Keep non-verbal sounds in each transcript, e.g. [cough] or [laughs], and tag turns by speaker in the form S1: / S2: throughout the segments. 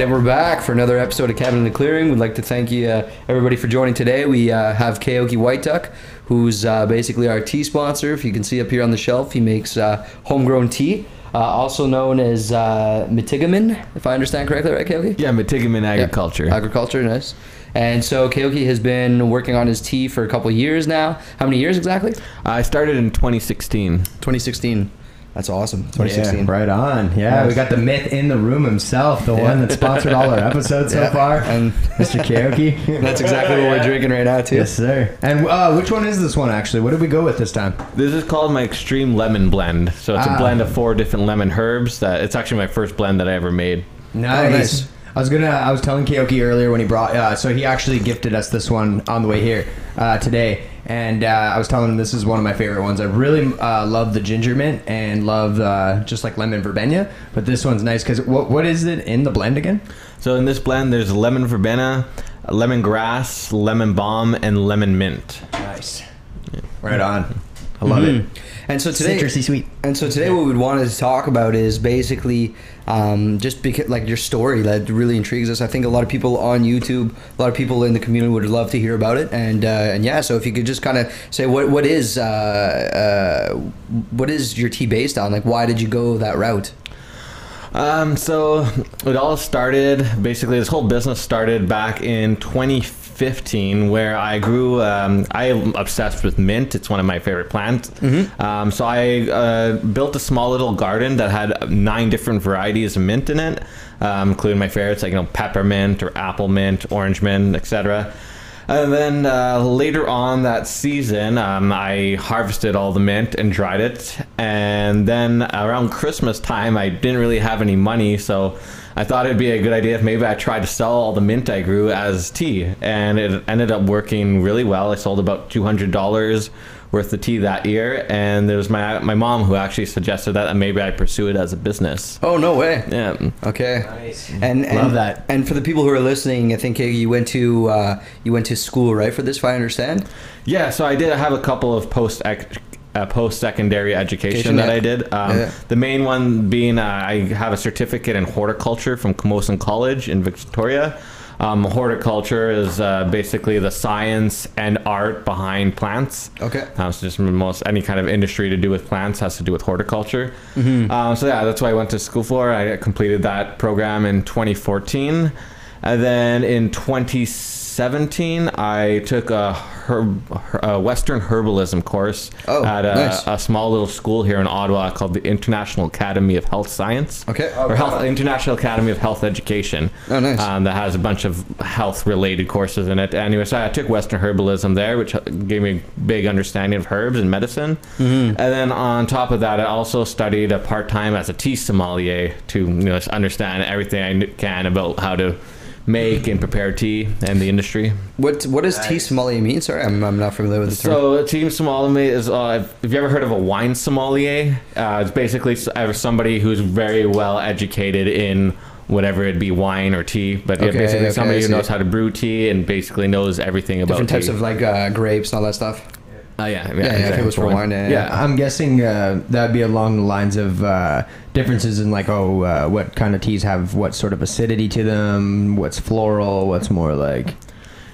S1: right, and we're back for another episode of Cabin in the Clearing. We'd like to thank you, uh, everybody, for joining today. We uh, have Kayoki White Duck, who's uh, basically our tea sponsor. If you can see up here on the shelf, he makes uh, homegrown tea, uh, also known as uh, Mitigomin, if I understand correctly, right, Kayoki?
S2: Yeah, Mitigomin
S1: Yeah.
S2: agriculture.
S1: Agriculture, nice. And so Kayoki has been working on his tea for a couple years now. How many years exactly?
S2: I started in 2016.
S1: 2016. That's awesome.
S3: Yeah,
S1: 2016.
S3: right on. Yeah, we got the myth in the room himself, the one that sponsored all our episodes so far,
S1: And
S3: Mr. Karaoke. [laughs]
S1: that's exactly what we're drinking right now, too.
S3: yes, sir. And uh, which one is this one actually? What did we go with this time?
S2: This is called my extreme lemon blend. So it's
S3: Ah.
S2: a blend of four different lemon herbs. That it's actually my first blend that I ever made.
S3: Nice.
S1: nice.
S3: I was gonna. I was telling Kayoki earlier when he brought. Uh, so he actually gifted us this one on the way here uh, today, and uh, I was telling him this is one of my favorite ones. I really uh, love the ginger mint and love uh, just like lemon verbena, but this one's nice because what what is it in the blend again?
S2: So in this blend, there's lemon verbena, lemon grass, lemon balm, and lemon mint.
S3: Nice. Right on. I love it.
S1: And so today,
S3: Citrusy sweet.
S1: And so today, what we wanted to talk about is basically um, just because, like your story that really intrigues us. I think a lot of people on YouTube, a lot of people in the community would love to hear about it. And uh, and yeah, so if you could just kind of say what what is uh, uh, what is your tea based on? Like, why did you go that route?
S2: Um, so it all started basically. This whole business started back in 2015, where I grew. Um, I'm obsessed with mint. It's one of my favorite plants. Um, so I uh, built a small little garden that had nine different varieties of mint in it, um, including my favorites like you know peppermint or apple mint, orange mint, etc. And then uh, later on that season, um, I harvested all the mint and dried it. And then around Christmas time, I didn't really have any money, so I thought it'd be a good idea if maybe I tried to sell all the mint I grew as tea. And it ended up working really well. I sold about two hundred dollars worth of tea that year. And there's my my mom who actually suggested that maybe I pursue it as a business.
S1: Oh no way.
S2: Yeah.
S1: Okay.
S3: Nice.
S1: And, and
S3: Love that.
S1: And for the people who are listening, I think you went to uh, you went to school, right? For this, if I understand.
S2: Yeah, so I did have a couple of post uh, post secondary education
S1: Education,
S2: that
S1: yeah.
S2: I did. Um,
S1: Yeah.
S2: The main one being uh, I have a certificate in horticulture from Camosun College in Victoria. Um, horticulture is uh, basically the science and art behind plants.
S1: Okay.
S2: Um, so just most any kind of industry to do with plants has to do with horticulture.
S1: Mm-hmm.
S2: Um, so yeah, that's what I went to school for. I completed that program in 2014, and then in 2017 I took a, herb, a Western herbalism course
S1: Oh,
S2: at a,
S1: nice.
S2: a small little school here in Ottawa called the International Academy of Health Science.
S1: Okay.
S2: Or Health International Academy of Health Education.
S1: Oh, nice.
S2: Um, that has a bunch of health related courses in it. Anyway, so I took Western herbalism there, which gave me a big understanding of herbs and medicine.
S1: Mm-hmm.
S2: And then on top of that, I also studied a part time as a tea sommelier to you know understand everything I can about how to make and prepare tea and the industry.
S1: What what does tea sommelier mean? Sorry, I'm, I'm not familiar with the term.
S2: So, a team sommelier is. Uh, have you ever heard of a wine sommelier? Uh, it's basically uh, somebody who's very well educated in whatever it be wine or tea, but yeah, basically
S1: okay,
S2: somebody who knows how to brew tea and basically knows everything about
S1: Different types
S2: tea.
S1: of like uh, grapes and all that stuff.
S2: Oh yeah, yeah,
S1: yeah, if it was for wine, yeah, yeah.
S3: I'm guessing uh, that'd be along the lines of uh, differences in like oh uh, what kind of teas have what sort of acidity to them, what's floral, what's more like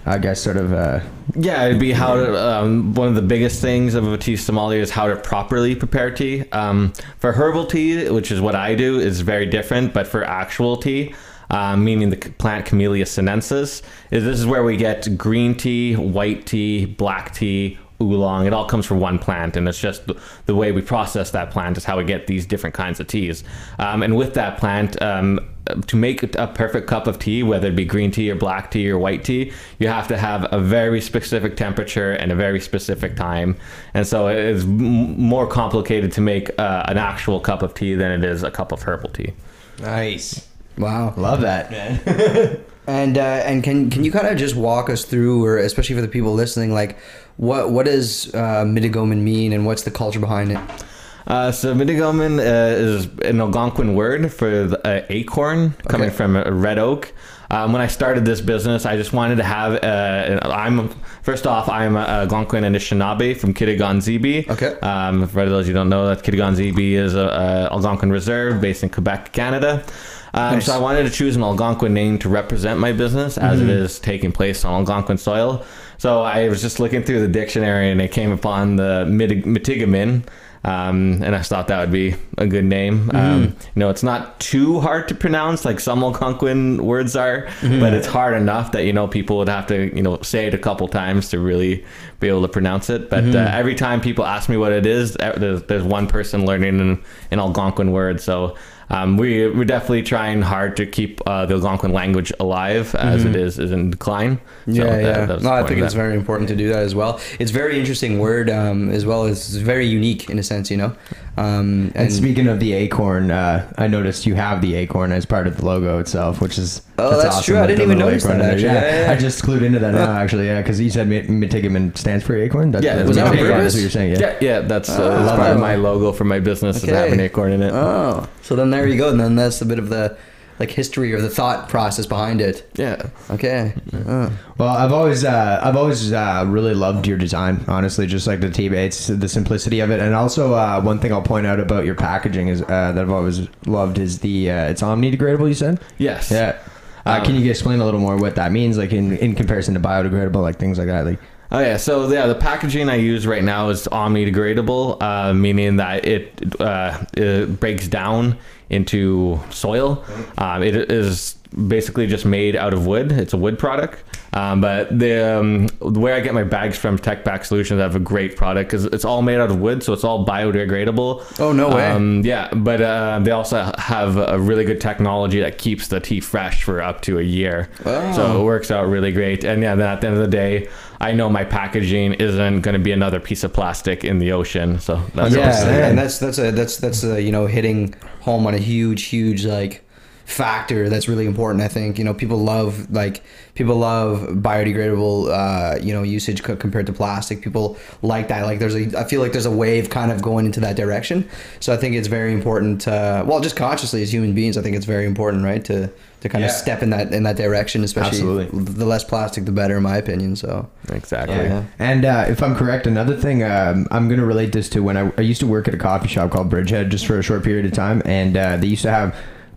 S3: I guess sort of uh,
S2: Yeah, it'd be how to. Um, one of the biggest things of a tea sommelier is how to properly prepare tea. Um, for herbal tea, which is what I do, is very different. But for actual tea, um, meaning the plant Camellia sinensis, is this is where we get green tea, white tea, black tea, oolong. It all comes from one plant, and it's just the, the way we process that plant is how we get these different kinds of teas. Um, and with that plant, um, to make a perfect cup of tea, whether it be green tea or black tea or white tea, you have to have a very specific temperature and a very specific time. And so it is m- more complicated to make uh, an actual cup of tea than it is a cup of herbal tea.
S3: nice.
S1: Wow.
S3: Love that, man. [laughs]
S1: And uh, and can can you kind of just walk us through, or especially for the people listening, like what what does uh, Mitigomin mean, and what's the culture behind it?
S2: Uh, so Mitigomin uh, is an Algonquin word for the, uh, acorn, coming
S1: Okay.
S2: from a red oak. Um, when I started this business, I just wanted to have. Uh, I'm first off, I'm a Algonquin Anishinaabe from Kitigan Zibi.
S1: Okay.
S2: Um, for those you don't know, that Kitigan Zibi is a, a Algonquin reserve based in Quebec, Canada. Um,
S1: Nice.
S2: So I wanted to choose an Algonquin name to represent my business as it is taking place on Algonquin soil. So I was just looking through the dictionary and I came upon the Mitig- Mitigomin. Um, and I thought that would be a good name. Um, you know, it's not too hard to pronounce like some Algonquin words are, but it's hard enough that, you know, people would have to, you know, say it a couple times to really be able to pronounce it. But uh, every time people ask me what it is, there's, there's one person learning an, an Algonquin word. So um, we, we're definitely trying hard to keep uh, the Algonquin language alive as it is, is in decline. So
S1: yeah,
S2: that-
S1: yeah.
S2: that
S1: no, I think it's very important to do that as well. It's a very interesting word um, as well it's very unique in a sense, you know. Um,
S3: And speaking of the acorn, uh, I noticed you have the acorn as part of the logo itself, which is
S1: Oh, that's true. I didn't even
S3: little
S1: notice
S3: acorn
S1: that, actually. Yeah, yeah, yeah.
S3: I just clued into that now, actually. Yeah, because you said Mi- Mitigomin stands for acorn. That's,
S2: Yeah,
S3: that's
S2: was that on
S3: Mitigomin,
S1: purpose?
S3: That's what you're saying. Yeah.
S2: Yeah, yeah, that's, uh,
S1: Oh,
S2: that's
S1: love
S2: part of my logo for my business is
S1: Okay.
S2: have an acorn in it.
S1: oh, so then there you go. And then that's a bit of the like history or the thought process behind it.
S2: Yeah.
S1: Okay. Oh.
S3: Well, I've always, uh, I've always uh, really loved your design. Honestly, just like the T it's the simplicity of it, and also uh, one thing I'll point out about your packaging is uh, that I've always loved is the uh, it's omni degradable. You said,
S2: Yes.
S3: yeah. Uh,
S2: Um,
S3: can you explain a little more what that means, like in, in comparison to biodegradable, like things like that? Like,
S2: Oh yeah, so yeah, the packaging I use right now is omni-degradable, uh, meaning that it, uh, it breaks down into soil. Um, it is basically just made out of wood. It's a wood product. Um, but the um, where I get my bags from, TekPak Solutions, I have a great product because it's all made out of wood, so it's all biodegradable.
S1: Oh, no way.
S2: Um, yeah, but uh, they also have a really good technology that keeps the tea fresh for up to a year.
S1: Oh.
S2: So it works out really great. And yeah, then at the end of the day, I know my packaging isn't going to be another piece of plastic in the ocean. So that's
S1: yeah, and that's that's a that's that's a you know hitting home on a huge huge like factor that's really important. I think you know people love like people love biodegradable uh, you know usage co- compared to plastic. People like that. Like there's a I feel like there's a wave kind of going into that direction. So I think it's very important. Uh, well, just consciously as human beings, I think it's very important, right? To to kind
S3: Yeah.
S1: of step in that in that direction, especially
S3: Absolutely.
S1: the less plastic, the better, in my opinion. So
S2: Exactly.
S1: Yeah.
S3: And uh, if I'm correct, another thing um, I'm going to relate this to when I, I used to work at a coffee shop called Bridgehead just for a short period of time, and uh, they used to have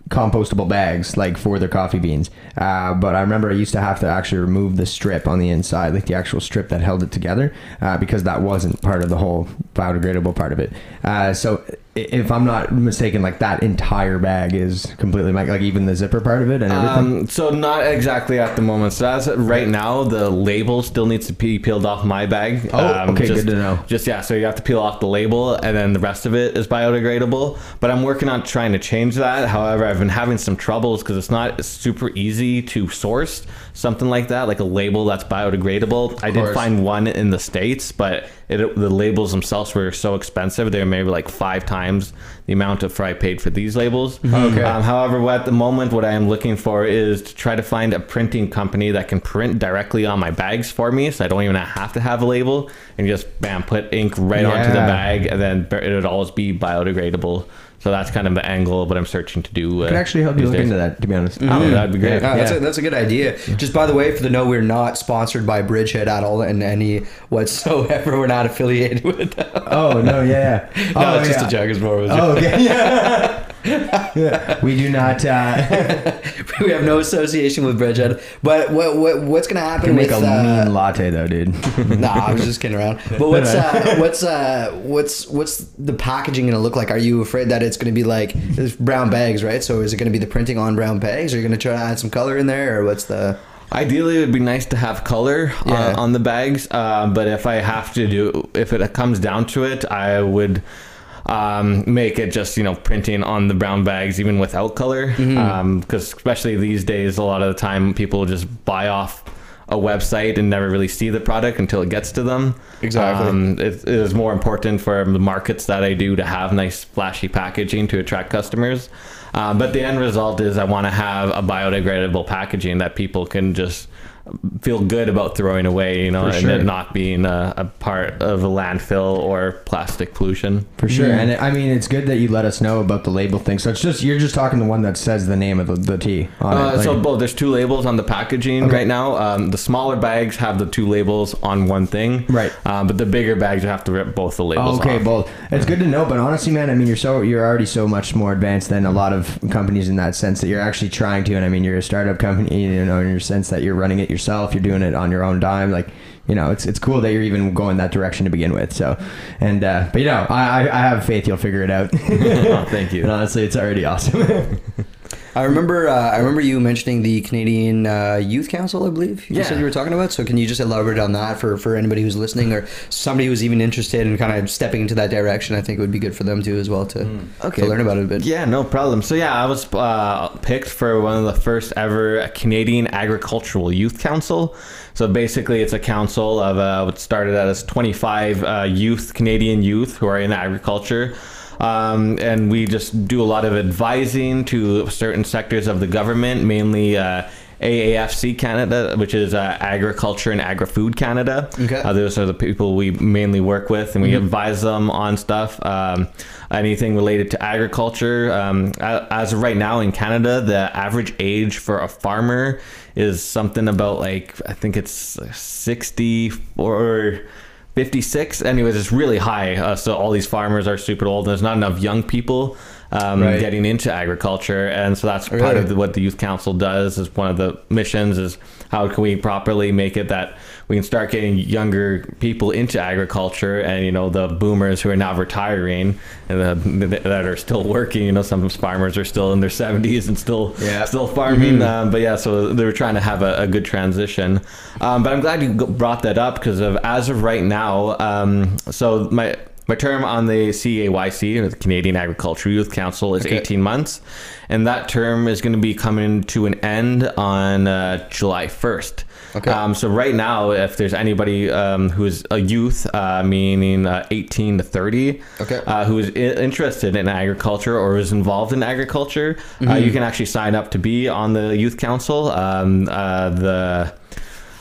S3: compostable bags like for their coffee beans. Uh, but I remember I used to have to actually remove the strip on the inside, like the actual strip that held it together, uh, because that wasn't part of the whole biodegradable part of it. Uh, so if I'm not mistaken, like that entire bag is completely like, like even the zipper part of it and everything.
S2: Um, so not exactly at the moment. So as right now, the label still needs to be peeled off my bag.
S3: Oh,
S2: Um,
S3: okay,
S2: just,
S3: good to know.
S2: Just yeah, so you have to peel off the label, and then the rest of it is biodegradable. But I'm working on trying to change that. However, I've been having some troubles because it's not super easy to source something like that, like a label that's biodegradable. I did find one in the states, but it, the labels themselves were so expensive. They were maybe like five times the amount of fry paid for these labels.
S3: Okay.
S2: Um, however, at the moment, what I am looking for is to try to find a printing company that can print directly on my bags for me, so I don't even have to have a label, and just bam, put ink right onto the bag, and then it would always be biodegradable. So that's kind of the angle of what I'm searching to do. Uh,
S3: I can actually help you
S2: these
S3: look
S2: days.
S3: into that, to be honest.
S2: Oh, that'd be great.
S1: Yeah, that's,
S3: Yeah.
S1: a, that's a good idea. Just by the way, for the note, we're not sponsored by Bridgehead at all in any whatsoever. We're not affiliated with them.
S3: Oh no, yeah. yeah. [laughs]
S1: no,
S3: oh,
S1: it's just a joke. It's more
S3: Oh,
S1: joke.
S3: okay. Yeah. [laughs] Yeah. We do not uh, [laughs]
S1: we have no association with Bridgehead. But what, what what's gonna happen
S3: can make
S1: with
S3: a
S1: uh,
S3: mean latte though, dude. [laughs]
S1: nah, I was just kidding around. But [laughs] what's uh, what's uh, what's what's the packaging gonna look like? Are you afraid that it's gonna be like brown bags, right? So is it gonna be the printing on brown bags? Are you gonna try to add some color in there, or what's the?
S2: Ideally, it would be nice to have color
S1: Yeah.
S2: on, on the bags, uh, but if I have to do, if it comes down to it, I would um, make it just you know printing on the brown bags even without color, because
S1: Mm-hmm.
S2: especially these days, a lot of the time people just buy off a website and never really see the product until it gets to them.
S1: Exactly.
S2: Um, it, it is more important for the markets that I do to have nice flashy packaging to attract customers. Uh, but the end result is I want to have a biodegradable packaging that people can just feel good about throwing away, you know,
S3: For
S2: and it not being a, a part of a landfill or plastic pollution.
S3: For sure, and I mean it's good that you let us know about the label thing. So it's just you're just talking the one that says the name of the, the tea on
S2: Uh,
S3: it. like-
S2: so both there's two labels on the packaging
S3: Okay.
S2: right now. Um, the smaller bags have the two labels on one thing,
S3: Right.
S2: Um, but the bigger bags you have to rip both the labels.
S3: Oh, okay,
S2: off.
S3: both. It's good to know, but honestly, man, I mean, you're so you're already so much more advanced than a lot of companies in that sense that you're actually trying to. And I mean, you're a startup company, you know, in your sense that you're running it yourself, you're doing it on your own dime, like. You know, it's it's cool that you're even going that direction to begin with. So, and uh, but you know, I I I have faith you'll figure it out. [laughs]
S2: Oh, thank you. [laughs]
S3: and honestly, it's already awesome. [laughs]
S1: I remember. Uh, I remember you mentioning the Canadian uh, Youth Council. I believe you
S2: Yeah.
S1: said you were talking about. So can you just elaborate on that for, for anybody who's listening or somebody who's even interested in kind of stepping into that direction? I think it would be good for them too as well to
S2: Okay.
S1: to learn about it a bit.
S2: Yeah, no problem. So yeah, I was uh, picked for one of the first ever Canadian Agricultural Youth Council. So basically, it's a council of uh, what started as 25 uh, youth, Canadian youth who are in agriculture. Um, and we just do a lot of advising to certain sectors of the government, mainly uh, AAFC Canada, which is uh, Agriculture and Agri Food Canada.
S1: Okay.
S2: Uh, those are the people we mainly work with, and we advise them on stuff. Um, anything related to agriculture. Um, as of right now in Canada, the average age for a farmer is something about like I think it's sixty or. 56 anyways it's really high uh, so all these farmers are super old there's not enough young people um,
S3: Right.
S2: getting into agriculture and so that's part of the, what the youth council does is one of the missions is how can we properly make it that we can start getting younger people into agriculture and you know the boomers who are now retiring and the, that are still working you know some farmers are still in their 70s and still
S3: Yeah.
S2: still farming um, but yeah so they were trying to have a, a good transition um, but i'm glad you brought that up because of as of right now um, so my my term on the CAYC, or the Canadian Agriculture Youth Council, is
S1: Okay.
S2: 18 months, and that term is going to be coming to an end on uh, July 1st.
S1: Okay.
S2: Um, so right now, if there's anybody um, who is a youth, uh, meaning uh, 18 to 30,
S1: Okay.
S2: uh, who is I- interested in agriculture or is involved in agriculture, uh,
S1: Mm-hmm.
S2: you can actually sign up to be on the youth council. Um, uh, the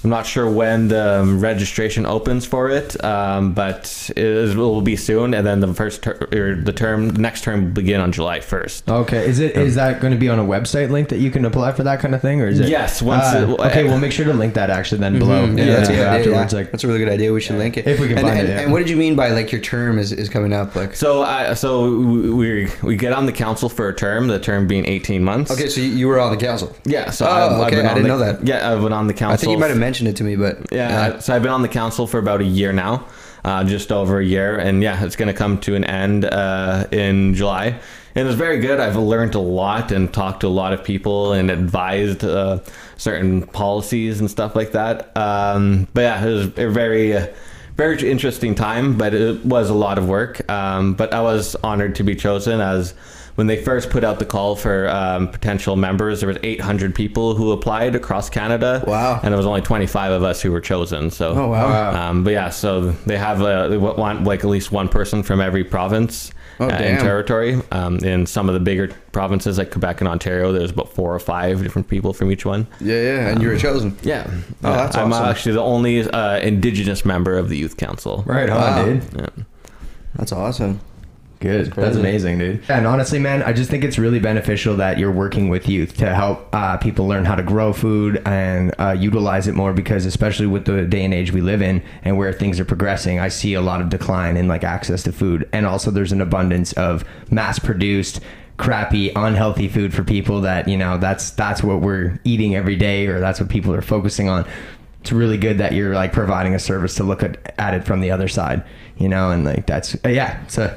S2: I'm not sure when the um, registration opens for it, um, but it is, will be soon. And then the first ter- or the term, the next term will begin on July 1st.
S3: Okay, is it is that going to be on a website link that you can apply for that kind of thing, or is it?
S2: Yes, once
S3: Uh,
S2: it-
S3: okay, we'll make sure to link that actually then below.
S1: Mhm. Yeah,
S3: Yeah,
S1: that's a good idea.
S3: afterwards.
S1: yeah.
S3: Like,
S1: that's a really good idea. We should link it
S3: If we can
S1: and,
S3: find
S1: and,
S3: it, yeah.
S1: And what did you mean by like your term is, is coming up? Like,
S2: So, I so we we- we get on the council for a term. The term being 18 months.
S1: okay, so you, you were on the council.
S2: Yeah. So
S1: Oh,
S2: I've, I've
S1: okay, I
S2: on
S1: didn't
S2: the-
S1: know that.
S2: Yeah, I've been on the council.
S1: I think you might have mentioned it to me, but
S2: Yeah, so I've been on the council for about a year now, uh, just over a year, and yeah, it's going to come to an end uh, in July. And it's very good. I've learned a lot and talked to a lot of people and advised uh, certain policies and stuff like that. Um, but yeah, it was a very, uh, very interesting time, but it was a lot of work. Um, but I was honored to be chosen as when they first put out the call for um, potential members, there was 800 people who applied across Canada.
S1: Wow.
S2: And there was only 25 of us who were chosen. So.
S1: Oh, wow.
S2: Um, but yeah, so they have uh, they want like at least one person from every province
S1: Oh,
S2: uh, and
S1: damn.
S2: territory. Um, in some of the bigger provinces like Quebec and Ontario, there's about four or five different people from each one.
S1: yeah, yeah, and you were chosen.
S2: Yeah.
S1: Oh,
S2: Yeah.
S1: that's awesome.
S2: I'm
S1: awesome.
S2: actually the only uh, Indigenous member of the youth council.
S3: right on,
S1: Wow.
S3: dude.
S2: Yeah.
S1: That's awesome.
S3: Good. That's, amazing, dude. And honestly, man, I just think it's really beneficial that you're working with youth to help uh, people learn how to grow food and uh, utilize it more because, especially with the day and age we live in and where things are progressing, I see a lot of decline in like access to food. And also, there's an abundance of mass produced crappy unhealthy food for people that you know that's that's what we're eating every day or that's what people are focusing on it's really good that you're like providing a service to look at, at it from the other side you know and like that's uh, yeah so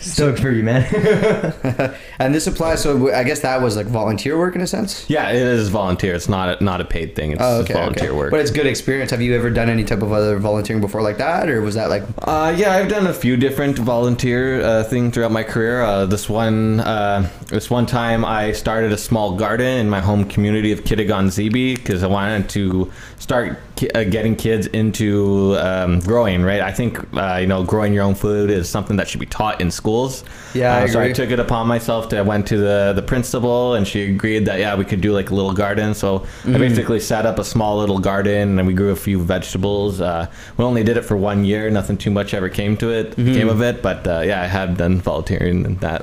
S3: stoked for you man [laughs]
S1: and this applies. So I guess that was like volunteer work in a sense.
S2: Yeah, it is volunteer. It's not a, not a paid thing. It's
S1: Oh, okay,
S2: volunteer
S1: okay.
S2: work.
S1: But it's good experience. Have you ever done any type of other volunteering before like that, or was that like?
S2: Uh, yeah, I've done a few different volunteer uh, things throughout my career. Uh, this one, uh, this one time, I started a small garden in my home community of Kitigan Zibi, because I wanted to start ki- uh, getting kids into um, growing. Right, I think uh, you know growing your own food is something that should be taught in schools.
S1: Yeah, I
S2: Uh, so I took it upon myself to I went to the the principal and she agreed that yeah we could do like a little garden. So
S1: Mm-hmm.
S2: I basically set up a small little garden and we grew a few vegetables. Uh, we only did it for one year. Nothing too much ever came to it
S1: Mm-hmm.
S2: came of it. But uh, yeah, I have done volunteering and that.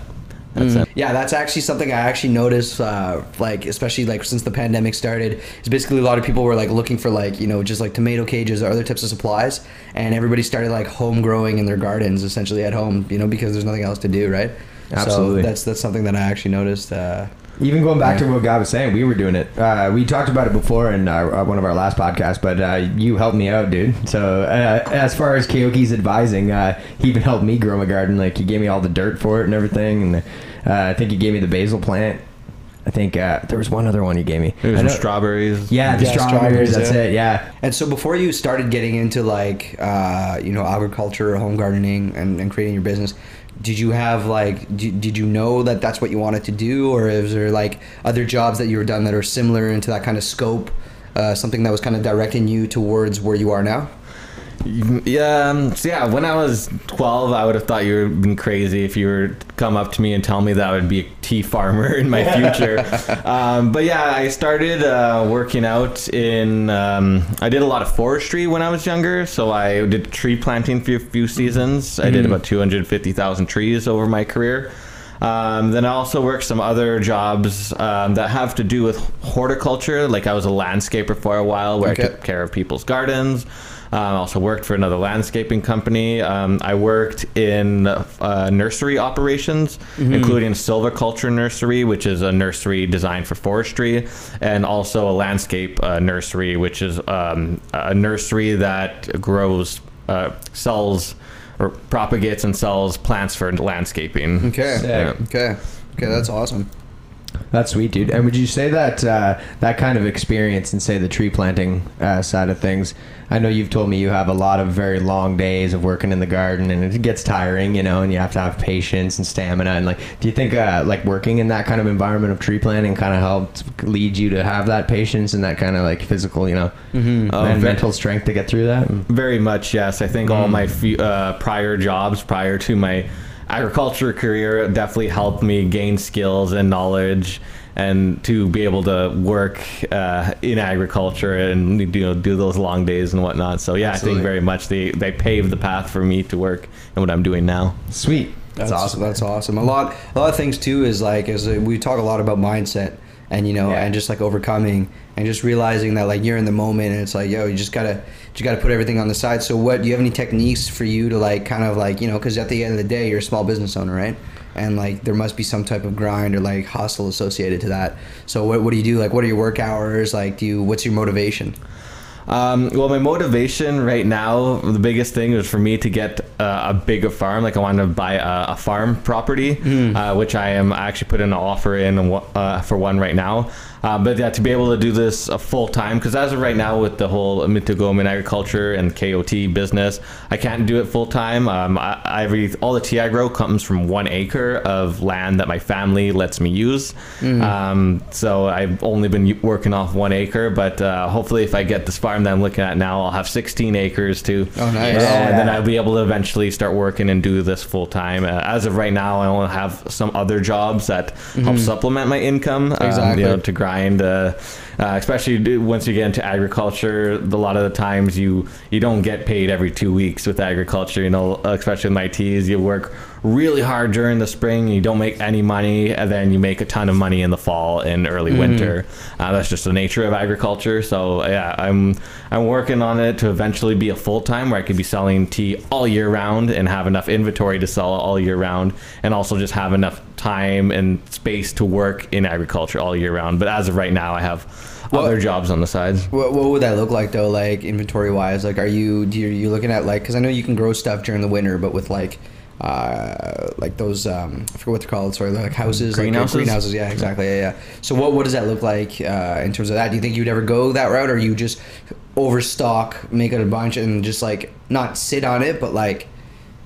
S2: That's it.
S1: Yeah, that's actually something I actually noticed, uh, like especially like since the pandemic started. Is basically a lot of people were like looking for like you know just like tomato cages or other types of supplies, and everybody started like home growing in their gardens essentially at home, you know, because there's nothing else to do, right?
S3: Absolutely.
S1: So that's that's something that I actually noticed. Uh,
S3: Even going back to what God was saying, we were doing it. Uh, we talked about it before in uh, one of our last podcasts, but uh, you helped me out, dude. So uh, as far as Kayoki's advising, uh, he even helped me grow my garden. Like he gave me all the dirt for it and everything, and uh, I think he gave me the basil plant. I think uh, there was one other one he gave me.
S2: There was
S3: I
S2: some strawberries.
S3: Yeah, the
S1: Yeah,
S3: strawberries.
S1: strawberries,
S3: That's
S1: yeah.
S3: it. Yeah.
S1: And so before you started getting into like uh, you know agriculture, home gardening, and, and creating your business, did you have like did, did you know that that's what you wanted to do, or is there like other jobs that you were done that are similar into that kind of scope, uh, something that was kind of directing you towards where you are now?
S2: Yeah, um, so yeah, when I was 12, I would have thought you were been crazy if you were to come up to me and tell me that I would be a tea farmer in my future. um, but yeah, I started uh, working out in, um, I did a lot of forestry when I was younger. So I did tree planting for a few seasons. I did about 250,000 trees over my career. Um, then I also worked some other jobs um, that have to do with horticulture. Like I was a landscaper for a while where
S1: Okay.
S2: I took care of people's gardens. Um, I also worked for another landscaping company. Um, I worked in uh, nursery operations, including silviculture nursery, which is a nursery designed for forestry, and also a landscape uh, nursery, which is um, a nursery that grows, uh, sells, or propagates and sells plants for landscaping.
S1: Okay.
S2: Yeah.
S1: Okay. Okay, that's awesome.
S3: That's sweet, dude. And would you say that uh, that kind of experience and say, the tree planting uh, side of things? I know you've told me you have a lot of very long days of working in the garden, and it gets tiring, you know, and you have to have patience and stamina. And like, do you think uh, like working in that kind of environment of tree planting kind of helped lead you to have that patience and that kind of like physical, you know,
S1: Mm-hmm.
S2: Oh,
S3: and
S2: ve-
S3: mental strength to get through that?
S2: Very much, yes. I think all my few, uh, prior jobs prior to my agriculture career definitely helped me gain skills and knowledge and to be able to work uh, in agriculture and you know do those long days and whatnot. So yeah, I think very much they they paved the path for me to work and what I'm doing now.
S3: Sweet. That's, awesome.
S1: That's awesome. A lot, a lot of things too is like is uh, we talk a lot about mindset and you know
S3: Yeah.
S1: and just like overcoming and just realizing that like you're in the moment and it's like yo you just gotta you gotta put everything on the side. So what do you have any techniques for you to like kind of like you know because at the end of the day you're a small business owner right and like there must be some type of grind or like hustle associated to that. So what what do you do like what are your work hours like do you what's your motivation?
S2: Um, well, my motivation right now, the biggest thing is for me to get uh, a bigger farm. Like I want to buy a, a farm property, uh, which I am I actually put in an offer in uh, for one right now. Uh, but yeah, to be able to do this uh, full time, because as of right now with the whole Mitigomin agriculture and Kayo-Tea business, I can't do it full time. Um, I, I all the tea I grow comes from one acre of land that my family lets me use. Um, so I've only been working off one acre, but uh, hopefully, if I get this farm that I'm looking at now, I'll have 16 acres too.
S1: Oh, nice.
S2: Uh, and then I'll be able to eventually start working and do this full time. Uh, as of right now, I only have some other jobs that help supplement my income. um, you know, to grind. Uh, uh, especially once you get into agriculture, a lot of the times you you don't get paid every two weeks with agriculture. You know, especially with my teas, you work really hard during the spring, you don't make any money, and then you make a ton of money in the fall and early winter. Uh, that's just the nature of agriculture. So yeah, I'm I'm working on it to eventually be a full time where I could be selling tea all year round and have enough inventory to sell all year round, and also just have enough time and space to work in agriculture all year round. But as of right now, I have
S1: Well-
S2: other jobs on the sides.
S1: What, what would that look like though? Like inventory wise, like are you do you, you looking at like because I know you can grow stuff during the winter, but with like uh like those um I forget what they're called. Sorry, like houses, like
S2: Greenhouses?
S1: greenhouses. Yeah, exactly. Yeah, yeah. So what what does that look like uh, in terms of that? Do you think you'd ever go that route, or you just overstock, make it a bunch, and just like not sit on it, but like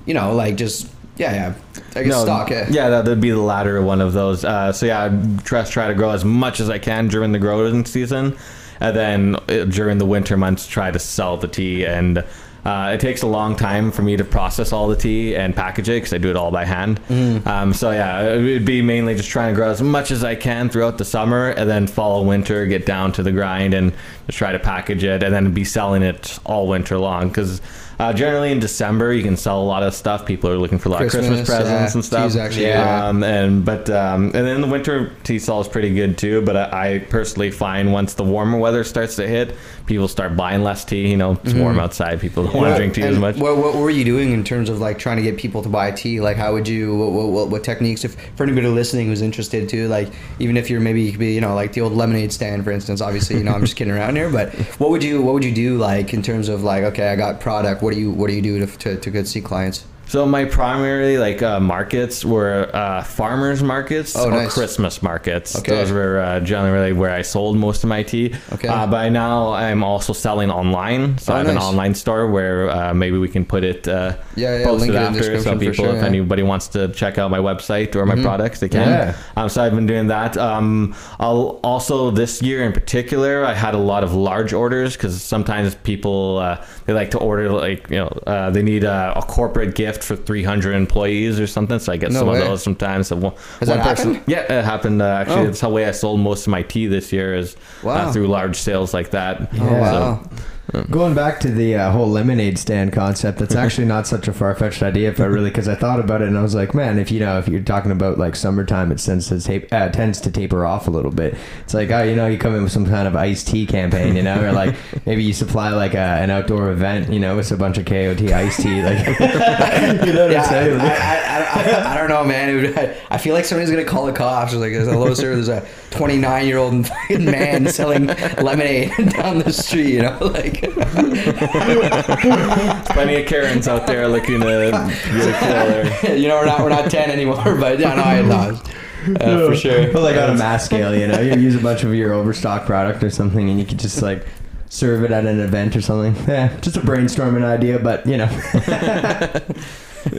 S1: you know, like just yeah, yeah, I guess stock it.
S2: Yeah, that would be the latter one of those. Uh, so yeah, I'd try, try to grow as much as I can during the growing season, and then uh, during the winter months try to sell the tea and. Uh, it takes a long time for me to process all the tea and package it because I do it all by hand. Um, so yeah, it would be mainly just trying to grow as much as I can throughout the summer, and then fall winter get down to the grind and just try to package it, and then be selling it all winter long. Because uh, generally in December you can sell a lot of stuff. People are looking for a lot of Christmas
S1: Christmas,
S2: presents
S1: yeah.
S2: and stuff.
S1: Actually
S3: good.
S2: Um, and but um, and then the winter tea sells pretty good too. But I, I personally find once the warmer weather starts to hit, people start buying less tea. You know, it's warm mm-hmm. outside. People don't want to drink tea as much.
S1: What, what were you doing in terms of like trying to get people to buy tea? Like, how would you? What, what, what, what techniques? If for anybody listening who's interested too, like even if you're maybe you could be you know like the old lemonade stand for instance. Obviously, you know I'm just kidding around here, but what would you what would you do like in terms of like okay, I got product. What do you what do you do to to, to good see clients?
S2: So my primary like uh, markets were uh, farmers markets
S1: Oh,
S2: or
S1: nice.
S2: Christmas markets.
S1: Okay.
S2: Those were uh, generally where I sold most of my tea.
S1: Okay.
S2: Uh, but now I'm also selling online. So
S1: Oh,
S2: I have an online store where uh, maybe we can put it uh,
S1: Yeah, yeah,
S2: posted
S1: link it
S2: after so people,
S1: sure,
S2: if
S1: yeah. Mm-hmm.
S2: anybody wants to check out my website or my products, they can.
S3: Yeah.
S2: Um, so I've been doing that. Um, I'll also this year in particular, I had a lot of large orders because sometimes people uh, they like to order like you know uh, they need a, a corporate gift for 300 employees or something. So I get
S1: No
S2: some
S1: way.
S2: of those sometimes. So one,
S1: Has
S2: one
S1: that
S2: person,
S1: happened?
S2: yeah, it happened. Uh, actually,
S1: Oh.
S2: that's the way I sold most of my tea this year is
S1: Wow.
S2: uh, through large sales like that.
S1: Oh
S3: Yeah.
S1: wow.
S3: Going back to the uh, whole lemonade stand concept, that's [laughs] actually not such a far fetched idea. If I really, because I thought about it and I was like, man, if you know, if you're talking about like summertime, it tends to tape, uh, tends to taper off a little bit. It's like, oh, you know, you come in with some kind of iced tea campaign, you know, or like [laughs] maybe you supply like a, an outdoor event, you know, with a bunch of Kayo-Tea iced tea, like [laughs] you know what
S1: Yeah,
S3: I'm saying?
S1: I, I, I, I don't know, man. Would, I, feel like somebody's gonna call the cops. Like, hello, sir. There's a 29 year old man selling lemonade down the street. You know, like. [laughs]
S2: Plenty of Karens out there looking to get a killer.
S1: you know, we're not we're not 10 anymore, [laughs] but yeah, no, I lost. Uh, for sure.
S3: But like on a mass [laughs] scale, you know, you use a bunch of your overstock product or something, and you could just like serve it at an event or something. Yeah, just a brainstorming idea, but you know,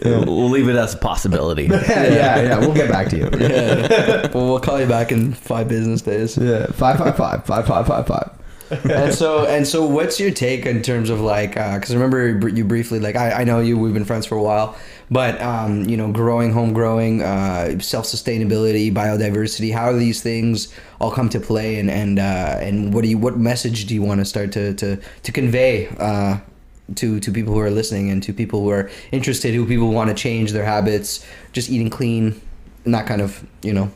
S2: We'll leave it as a possibility.
S3: yeah, yeah, yeah, we'll get back to you.
S1: Yeah. Well, we'll call you back in five business days.
S3: Yeah, five five five five five five five.
S1: And so and so what's your take in terms of like because I remember you briefly like I, I know you we've been friends for a while but um, you know growing home growing uh, self-sustainability biodiversity how do these things all come to play? And and uh, and what do you what message do you want to start to to, to convey uh, to to people who are listening and to people who are interested who people want to change their habits just eating clean and that kind of you know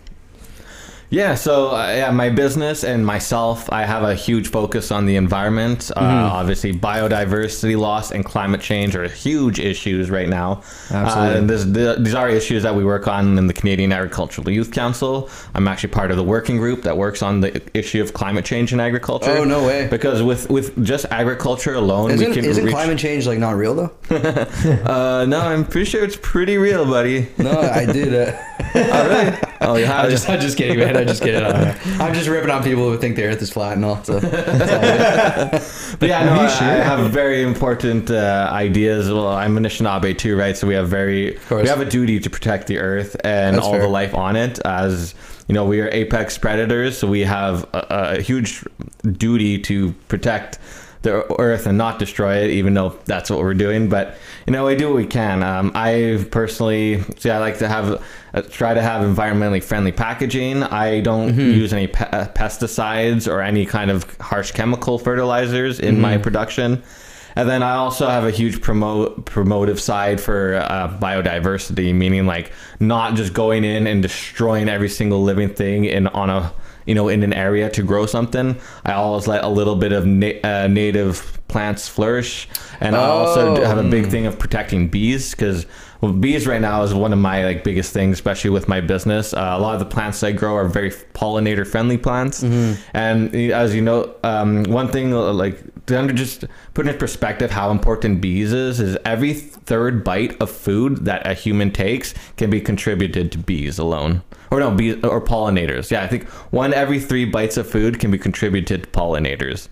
S2: Yeah, so uh, yeah, my business and myself, I have a huge focus on the environment. Uh, obviously, biodiversity loss and climate change are huge issues right now.
S3: Absolutely.
S2: Uh, and this, the, these are issues that we work on in the Canadian Agricultural Youth Council. I'm actually part of the working group that works on the issue of climate change in agriculture.
S1: Oh, no way.
S2: Because with, with just agriculture alone,
S1: isn't,
S2: we can
S1: isn't
S2: reach.
S1: climate change like not real though [laughs]
S2: uh, no, I'm pretty sure it's pretty real, buddy.
S1: no I did uh, [laughs] [laughs]
S2: oh, really? Oh, have
S1: I'm just, I'm just kidding, man. I'm just [laughs] kidding. I'm just ripping on people who think the Earth is flat and all. So. [laughs]
S2: But yeah, no,
S3: you
S2: I. I have very important uh, ideas. Well, I'm an Anishinaabe too, right? So we have very we have a duty to protect the earth and
S1: That's
S2: all
S1: fair.
S2: the life on it. As you know, we are apex predators, so we have a, a huge duty to protect the earth and not destroy it, even though that's what we're doing. But you know, we do what we can. Um, I personally, see, I like to have uh, try to have environmentally friendly packaging. I don't
S1: Mm-hmm.
S2: use any pe- uh, pesticides or any kind of harsh chemical fertilizers in my
S1: Mm-hmm.
S2: production. And then I also have a huge promote promotive side for uh, biodiversity, meaning like not just going in and destroying every single living thing in on a you know in an area to grow something. I always let a little bit of na- uh, native plants flourish, and I also
S1: Oh.
S2: have a big thing of protecting bees because. Well, bees right now is one of my like biggest things, especially with my business. Uh, a lot of the plants I grow are very pollinator friendly plants, and as you know, um, one thing uh, like to under- just put in perspective how important bees is is every third bite of food that a human takes can be contributed to bees alone, or no, bees or pollinators. Yeah, I think one every three bites of food can be contributed to pollinators.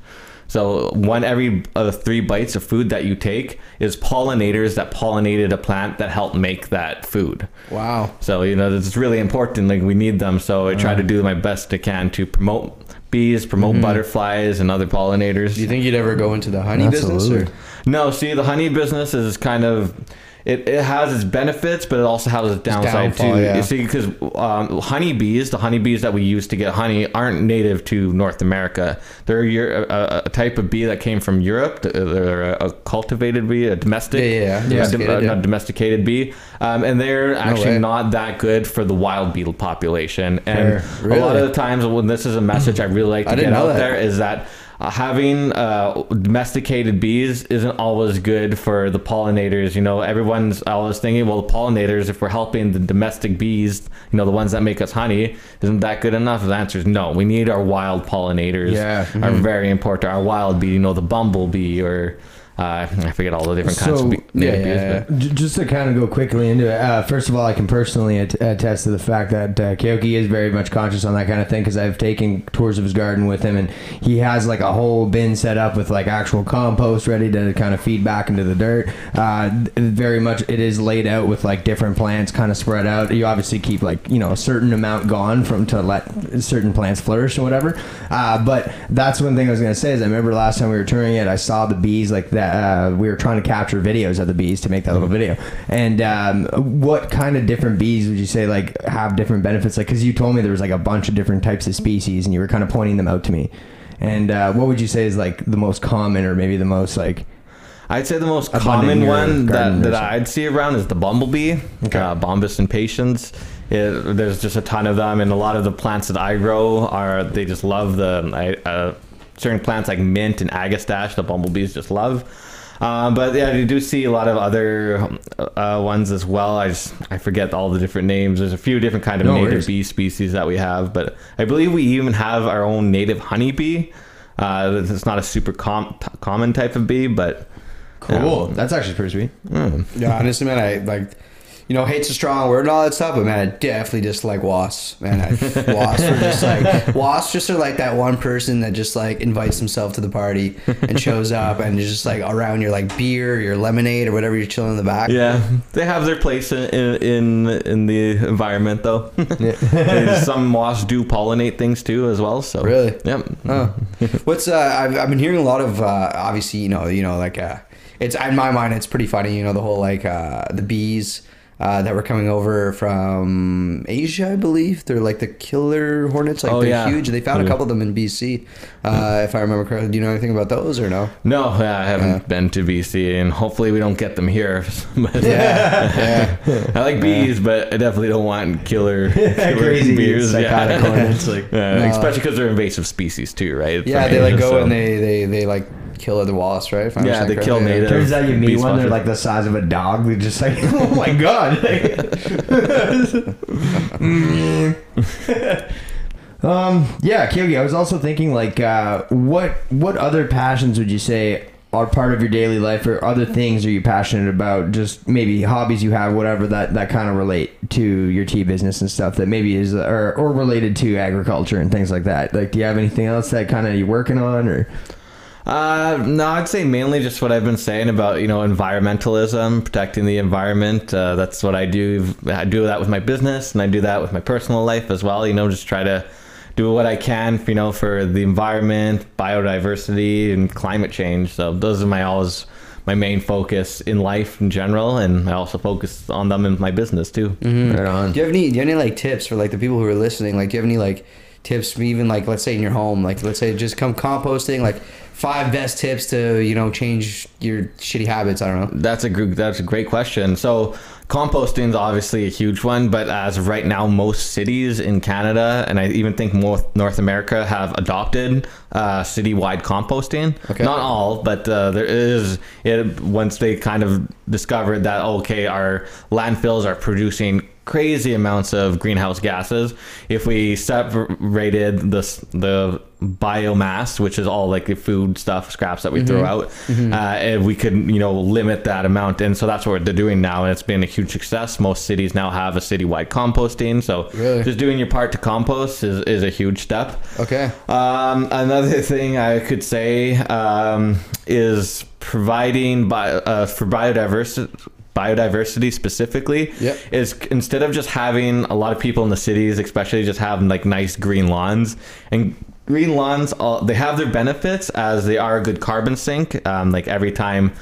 S2: So one every uh, three bites of food that you take is pollinators that pollinated a plant that helped make that food.
S1: wow.
S2: So you know it's really important. Like we need them. So I try to do my best I can to promote bees, promote butterflies and other pollinators.
S1: Do you think you'd ever go into the honey business? Or?
S2: No, see, the honey business is kind of it, it has its benefits, but it also has its downside
S1: downfall,
S2: too.
S1: yeah.
S2: You see, because um, honeybees, the honeybees that we use to get honey, aren't native to North America. They're a, a type of bee that came from Europe. They're a, cultivated bee, a domestic,
S1: Yeah, yeah, yeah. Domesticated,
S2: a- a domesticated bee, um, and they're actually
S1: way.
S2: not that good for the wild beetle population. And
S1: Fair.
S2: a lot of the times, when this is a message I really like to
S1: didn't
S2: get out
S1: that.
S2: there, is that having uh, domesticated bees isn't always good for the pollinators. You know, everyone's always thinking, well, the pollinators, if we're helping the domestic bees, you know, the ones that make us honey, isn't that good enough? The answer is no. We need our wild pollinators.
S3: Yeah.
S2: Are very important. Our wild bee, you know, the bumblebee or uh, [laughs] I forget all the different kinds
S3: So,
S2: of native
S1: yeah,
S2: bees.
S1: yeah,
S3: Just to kind of go quickly into it, uh, first of all, I can personally att- attest to the fact that uh, Kayoki is very much conscious on that kind of thing because I've taken tours of his garden with him, and he has like a whole bin set up with like actual compost ready to kind of feed back into the dirt. Uh, very much, it is laid out with like different plants kind of spread out. You obviously keep like you know a certain amount gone from to let certain plants flourish or whatever. Uh, but that's one thing I was gonna say is I remember last time we were touring it, I saw the bees like that. Uh, we were trying to capture videos of the bees to make that little video. And um, what kind of different bees would you say like have different benefits? Like, because you told me there was like a bunch of different types of species, and you were kind of pointing them out to me. And uh, what would you say is like the most common, or maybe the most like
S2: I'd say the most common one that, that. I'd see around is the bumblebee,
S3: Okay.
S2: uh, Bombus impatiens. It, there's just a ton of them, and a lot of the plants that I grow are they just love the I, uh, certain plants like mint and agastache. The bumblebees just love. Uh, but yeah, you do see a lot of other uh, ones as well. I just I forget all the different names. There's a few different kind of
S3: No
S2: native
S3: worries.
S2: bee species that we have, but I believe we even have our own native honeybee. Uh, it's not a super com- common type of bee, but
S3: cool? That's actually pretty sweet.
S1: Yeah, honestly, man, I like, you know, hate's a strong word and all that stuff, but man, I definitely dislike wasps. Man, I, wasps are just like [laughs] wasps. Just are like that one person that just like invites himself to the party and shows up and is just like around your like beer, your lemonade, or whatever you're chilling in the back.
S2: Yeah, they have their place in in in the environment though. [laughs] Some wasps do pollinate things too as well. So
S1: Really?
S2: yep.
S1: Huh. What's uh? I've, I've been hearing a lot of uh. Obviously, you know, you know, like uh, it's in my mind, it's pretty funny. You know, the whole like uh, the bees. Uh, that were coming over from Asia, I believe. They're like the killer hornets. Like
S2: Oh,
S1: they're
S2: yeah.
S1: huge. They found a couple of them in BC, uh, if I remember correctly. Do you know anything about those or no?
S2: No, yeah, I haven't
S1: Yeah.
S2: been to BC, and hopefully we don't get them here. [laughs]
S1: Yeah, yeah. [laughs]
S2: I like bees, but I definitely don't want killer, [laughs] killer
S3: Crazy
S2: bees.
S3: psychotic
S2: yeah.
S3: hornets, like-
S2: Yeah,
S1: No.
S2: especially because they're invasive species too, right?
S1: Yeah,
S2: From
S1: they like go
S2: so-
S1: and they, they, they like kill other wasps, right? If I
S2: Yeah,
S1: understand
S2: they kill native-
S3: Turns out you meet
S2: Bee
S3: one, they're like the size of a dog. They're just like, [laughs] oh my god. [laughs] um, yeah, Kayoki. I was also thinking, like, uh, what what other passions would you say are part of your daily life, or other things are you passionate about? Just maybe hobbies you have, whatever that that kind of relate to your tea business and stuff that maybe is or or related to agriculture and things like that. Like, do you have anything else that kind of you're working on, or
S2: Uh, no, I'd say mainly just what I've been saying about you know environmentalism, protecting the environment. Uh, that's what I do. I do that with my business, and I do that with my personal life as well. You know, just try to do what I can, you know, for the environment, biodiversity, and climate change. So those are my always my main focus in life in general, and I also focus on them in my business too.
S3: right on?
S1: Do you have any? Do you have any like tips for like the people who are listening? Like, do you have any like tips, even like let's say in your home, like let's say just come composting, like five best tips to you know change your shitty habits. I don't know.
S2: That's a gr- that's a great question. So composting is obviously a huge one, but as of right now, most cities in Canada and I even think more North America have adopted uh, citywide composting.
S1: Okay.
S2: Not all, but uh, there is it once they kind of discovered that okay, our landfills are producing crazy amounts of greenhouse gases. If we separated the the biomass, which is all like the food stuff, scraps that we throw out, uh, and we could you know limit that amount. And so that's what they're doing now, and it's been a huge success. Most cities now have a citywide composting, so
S1: Really?
S2: just doing your part to compost is, is a huge step.
S1: Okay.
S2: Um, another thing I could say um, is providing bio, uh, for biodiversity. Biodiversity specifically
S1: Yep.
S2: is instead of just having a lot of people in the cities, especially just having like nice green lawns and green lawns, all, they have their benefits as they are a good carbon sink. Um, like every time,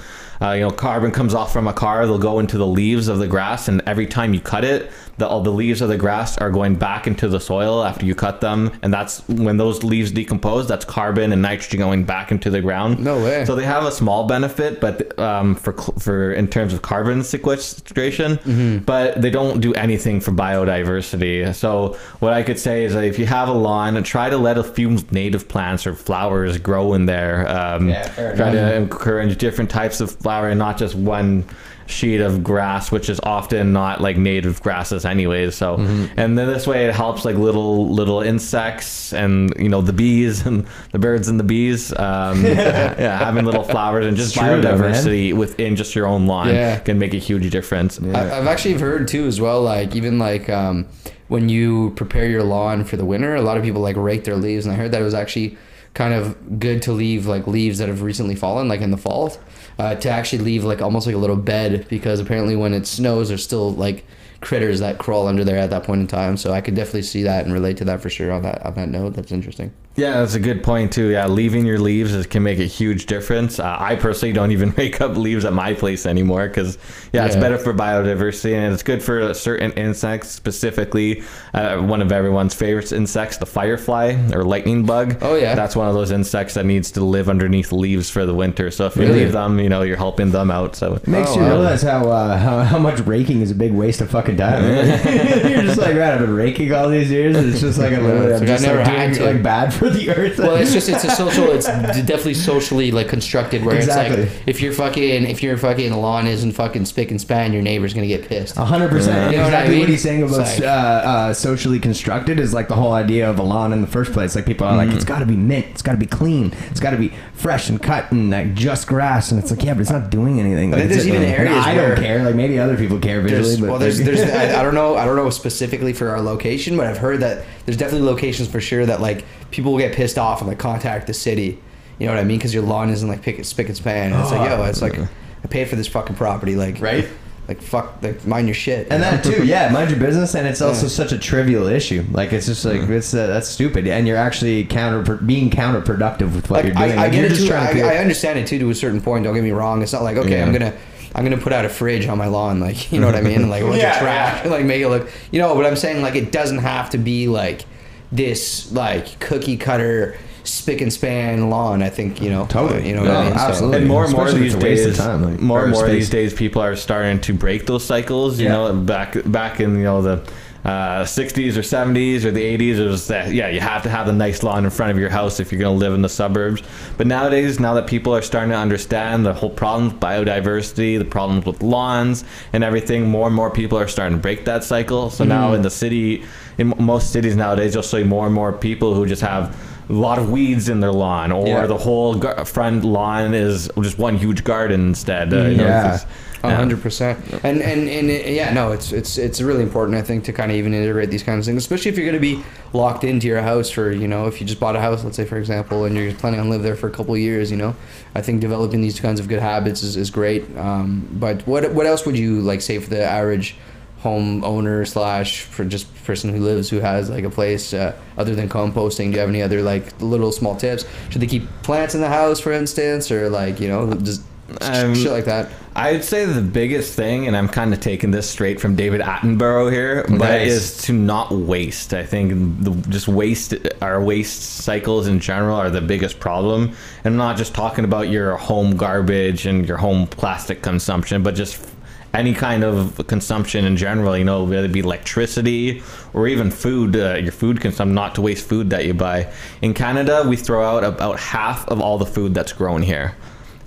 S2: uh, you know, carbon comes off from a car, they'll go into the leaves of the grass, and every time you cut it, the, all the leaves of the grass are going back into the soil after you cut them, and that's when those leaves decompose. That's carbon and nitrogen going back into the ground.
S1: No way.
S2: So they have a small benefit, but um, for for in terms of carbon sequestration,
S1: Mm-hmm.
S2: but they don't do anything for biodiversity. So what I could say is that if you have a lawn, try to let a few native plants or flowers grow in there. Um,
S3: Yeah,
S2: try to encourage different types of flower and not just one sheet of grass which is often not like native grasses anyways so
S3: Mm-hmm.
S2: and then this way it helps like little little insects and you know the bees [laughs] and the birds and the bees um [laughs] yeah having little flowers and just
S3: It's true though, man.
S2: biodiversity within just your own lawn
S1: Yeah.
S2: can make a huge difference
S1: I- I've actually heard too as well. Like even like um, when you prepare your lawn for the winter, a lot of people like rake their leaves, and I heard that it was actually kind of good to leave like leaves that have recently fallen, like in the fall, uh, to actually leave like almost like a little bed because apparently when it snows, there's still like critters that crawl under there at that point in time. So I could definitely see that and relate to that for sure. On that on that note, that's interesting.
S2: Yeah, that's a good point too. Yeah, leaving your leaves is, can make a huge difference. Uh, I personally don't even [laughs] rake up leaves at my place anymore because yeah, it's better for biodiversity and it's good for certain insects. Specifically, uh, one of everyone's favorite insects, the firefly or lightning bug.
S1: Oh, yeah.
S2: that's one of those insects that needs to live underneath leaves for the winter. So if you
S1: Really?
S2: leave them, you know you're helping them out. So
S3: It makes
S1: Oh,
S3: you
S1: wow.
S3: realize how, uh, how how much raking is a big waste of fucking time. [laughs] [laughs] You're just like, man, I've been raking all these years. And it's just like a little,
S1: it's
S3: I'm just
S1: never
S3: like
S1: had
S3: doing
S1: to.
S3: like bad for the earth.
S1: Well, it's just it's a social. It's definitely socially like constructed where
S3: Exactly.
S1: it's like if you're fucking if your fucking the lawn isn't fucking spick and span, your neighbor's gonna get pissed.
S3: A hundred percent.
S1: You know what I
S3: Exactly what he's saying about
S1: like-
S3: uh, uh, socially constructed is like the whole idea of a lawn in the first place. Like people are like, it's got to be mint, it's got to be clean, it's got to be fresh and cut and like just grass. And it's like, yeah, but it's not doing anything. Like,
S1: there's
S3: it's-
S1: even
S3: and
S1: areas
S3: I don't care. Like maybe other people care visually,
S1: There's,
S3: but
S1: well, there's, there's I, I [laughs] don't know I don't know specifically for our location, but I've heard that there's definitely locations for sure that like people will get pissed off and like contact the city. You know what I mean? Because your lawn isn't like pick, spick and span. And it's like, yo, it's like I paid for this fucking property, like
S3: Right.
S1: Like fuck, like mind your shit.
S3: And
S1: you know?
S3: that too, yeah, mind your business, and it's also
S1: Yeah.
S3: such a trivial issue. Like it's just like it's uh, that's stupid, and you're actually counter being counterproductive with what
S1: like
S3: you're doing.
S1: I, I
S3: Like,
S1: get it
S3: just
S1: too.
S3: trying to
S1: I, I understand it too to a certain point. Don't get me wrong. It's not like okay,
S3: Yeah.
S1: I'm gonna I'm gonna put out a fridge on my lawn, like [laughs] you know what I mean, like a bunch [laughs]
S3: Yeah,
S1: of trash, [laughs] like make it look, you know. But I'm saying like it doesn't have to be like this like cookie cutter spick and span lawn. I think you know
S3: Totally.
S1: You know what I mean?
S3: Absolutely.
S2: and more and more
S3: Especially
S2: these
S3: it's a waste of
S2: days,
S3: time, like,
S2: more and more
S3: space.
S2: these days, people are starting to break those cycles. You
S3: Yeah.
S2: know, back back in you know the uh, 60s or 70s or the 80s, it was that yeah, you have to have the nice lawn in front of your house if you're going to live in the suburbs. But nowadays, now that people are starting to understand the whole problems with biodiversity, the problems with lawns and everything, more and more people are starting to break that cycle. So now in the city, in most cities nowadays, you'll see more and more people who just have a lot of weeds in their lawn, or
S3: Yeah.
S2: the whole gar- front lawn is just one huge garden instead. Uh, you know,
S3: Yeah.
S1: hundred percent, and and and it- yeah, no, it's it's it's really important. I think to kind of even integrate these kinds of things, especially if you're going to be locked into your house for you know, if you just bought a house, let's say for example, and you're planning on live there for a couple of years, you know, I think developing these kinds of good habits is, is great. Um, but what what else would you like say for the average home owner slash for just person who lives who has like a place uh, other than composting? Do you have any other like little small tips? Should they keep plants in the house, for instance, or like you know just
S2: Um,
S1: shit like that?
S2: I'd say the biggest thing, and I'm kind of taking this straight from David Attenborough here, but
S1: Nice.
S2: is to not waste. I think the, just waste our waste cycles in general are the biggest problem. And I'm not just talking about your home garbage and your home plastic consumption, but just any kind of consumption in general. You know, whether it be electricity or even food, uh, your food consumption. Not to waste food that you buy. In Canada, we throw out about half of all the food that's grown here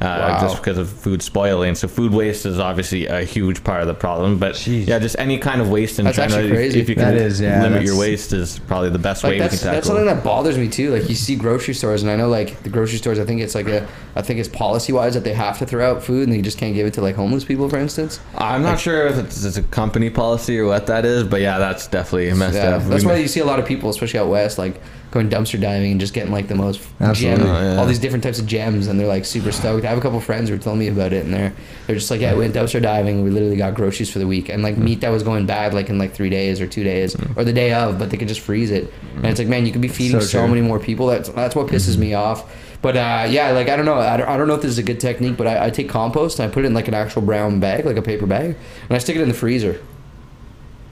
S2: Uh,
S1: wow.
S2: just because of food spoiling. So food waste is obviously a huge part of the problem. But
S3: Jeez.
S2: yeah, just any kind of waste in
S1: That's
S2: general.
S1: actually
S2: if-
S1: crazy.
S2: If you can
S3: is, yeah,
S2: limit your waste is probably the best
S1: like
S2: way we can tackle.
S1: that's something that bothers me too. Like you see grocery stores, and I know like the grocery stores. I think it's like a, I think it's policy wise that they have to throw out food, and they just can't give it to like homeless people, for instance.
S2: I'm not sure if it's, it's a company policy or what that is, but yeah, that's definitely messed
S1: Yeah,
S2: up.
S1: that's
S2: We-
S1: why you see a lot of people, especially out west, like going dumpster diving and just getting like the most
S3: Absolutely.
S1: gem,
S2: Oh, yeah.
S1: all these different types of gems, and they're like super stoked. I have a couple friends who were telling me about it, and they're they're just like, yeah, we went dumpster diving. We literally got groceries for the week, and like meat that was going bad like in like three days or two days or the day of, but they could just freeze it. And it's like, man, you could be feeding
S3: So
S1: so, many more people. That's that's what pisses me off. But uh, yeah, like I don't know, I don't, I don't know if this is a good technique, but I, I take compost and I put it in like an actual brown bag, like a paper bag, and I stick it in the freezer.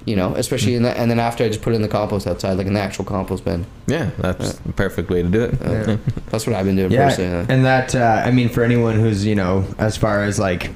S1: You know, especially in the, and then after I just put it in the compost outside, like in the actual compost bin.
S2: Yeah, that's the perfect way to do it.
S1: Yeah. [laughs] That's what I've been doing
S3: Yeah,
S1: personally.
S3: and that uh, I mean, for anyone who's you know, as far as like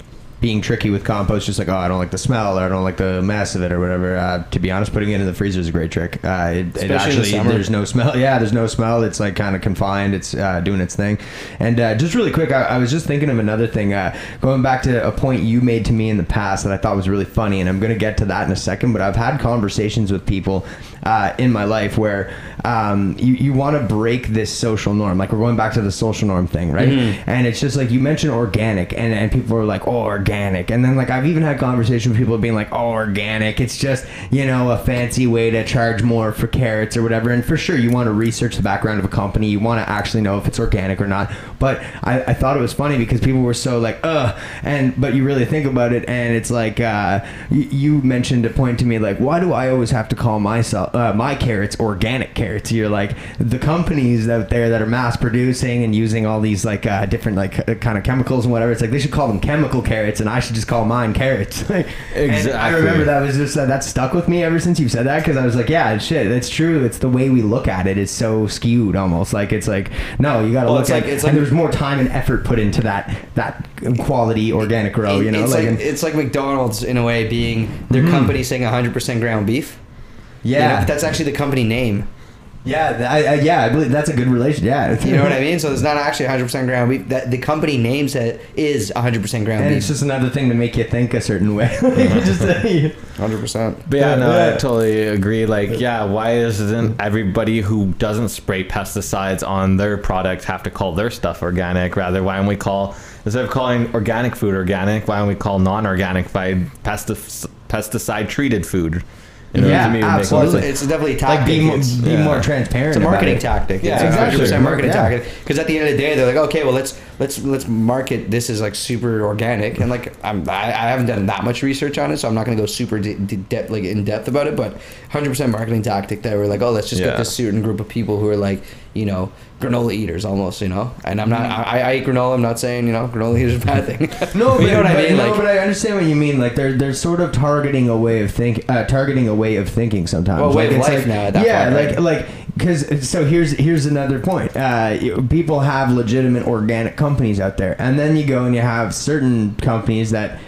S3: being tricky with compost, just like oh, I don't like the smell or I don't like the mess of it or whatever. Uh, to be honest, putting it in the freezer is a great trick. Uh, it, it
S1: in the
S3: actually there's no smell. [laughs] Yeah, there's no smell. It's like kind of confined. It's uh, doing its thing. And uh, just really quick, I, I was just thinking of another thing. Uh, going back to a point you made to me in the past that I thought was really funny, and I'm going to get to that in a second. But I've had conversations with people uh, in my life where um, you, you want to break this social norm. Like we're going back to the social norm thing, right? And it's just like you mentioned organic, and, and people are like, oh, organic. And then like I've even had conversations with people being like, oh, organic. It's just, you know, a fancy way to charge more for carrots or whatever. And for sure, you want to research the background of a company. You want to actually know if it's organic or not. But I, I thought it was funny because people were so like, ugh. And, but you really think about it, and it's like, uh, you, you mentioned a point to me like, why do I always have to call myself, uh, my carrots organic carrots? You're like, the companies out there that are mass producing and using all these like uh, different like uh, kind of chemicals and whatever, it's like they should call them chemical carrots, and I should just call mine carrots. [laughs] Like, and I remember that was just uh, that stuck with me ever since you said that because I was like, yeah, shit, that's true. It's the way we look at it is so skewed almost. Like it's like, no, you got to
S1: Well,
S3: look
S1: it's
S3: at.
S1: like- it's like-
S3: there's more time and effort put into that that quality organic grow. You know,
S1: it's like,
S3: and-
S1: it's like McDonald's in a way being their company saying 100% ground beef. You know,
S3: yeah,
S1: that's actually the company name.
S3: yeah, I, I, yeah. I believe that's a good relation. Yeah,
S1: You know what I [laughs] mean? So it's not actually 100% ground beef. That the company names it is 100 percent ground
S3: And
S1: beef.
S3: it's just another thing to make you think a certain way. [laughs] [laughs] uh,
S1: 100%.
S2: But yeah, no,
S3: Yeah.
S2: I totally agree. Like, yeah, why isn't everybody who doesn't spray pesticides on their product have to call their stuff organic? Rather, why don't we call instead of calling organic food organic, why don't we call non-organic by pestic- pesticide treated food? You know,
S3: Yeah,
S2: to me, it would make
S3: absolutely.
S2: sense.
S1: It's definitely a
S3: like
S1: tactic.
S3: be, mo-
S1: It's-
S3: be
S2: yeah.
S3: more transparent.
S1: It's a
S3: about
S1: marketing
S3: it.
S1: tactic.
S2: Yeah,
S1: it's
S3: exactly.
S1: 100% marketing
S3: Yeah.
S1: tactic. Because at the end of the day, they're like, okay, well, let's let's let's market this as like super organic. And like, I'm I, I haven't done that much research on it, so I'm not gonna go super de- de- depth like in depth about it. But 100% marketing tactic that we're like, oh, let's just
S2: Yeah.
S1: get this certain group of people who are like, you know, granola eaters almost, you know. And I'm not, I, I eat granola. I'm not saying you know granola eaters is a bad thing. [laughs] [laughs]
S3: No,
S1: But
S3: but,
S1: you know what I mean.
S3: no,
S1: like,
S3: but I understand what you mean. Like they're they're sort of targeting a way of think, uh, targeting a way of thinking sometimes.
S1: Well, way
S3: like,
S1: of life
S3: like-
S1: now at that
S3: yeah,
S1: point,
S3: like
S1: right?
S3: like because so here's here's another point. Uh, people have legitimate organic companies out there, and then you go and you have certain companies that.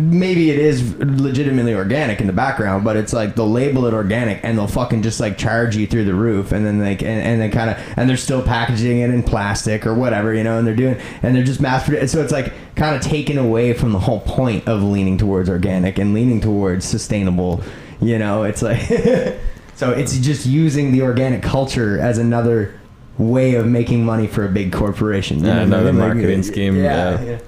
S3: Maybe it is legitimately organic in the background, but it's like they'll label it organic and they'll fucking just like charge you through the roof, and then like and, and then kind of and they're still packaging it in plastic or whatever, you know, and they're doing and they're just mass producing. So it's like kind of taken away from the whole point of leaning towards organic and leaning towards sustainable. You know, it's like [laughs] so it's just using the organic culture as another way of making money for a big corporation. you
S2: Yeah,
S3: know what I
S2: another
S3: mean? Like,
S2: marketing scheme,
S3: Yeah,
S2: yeah.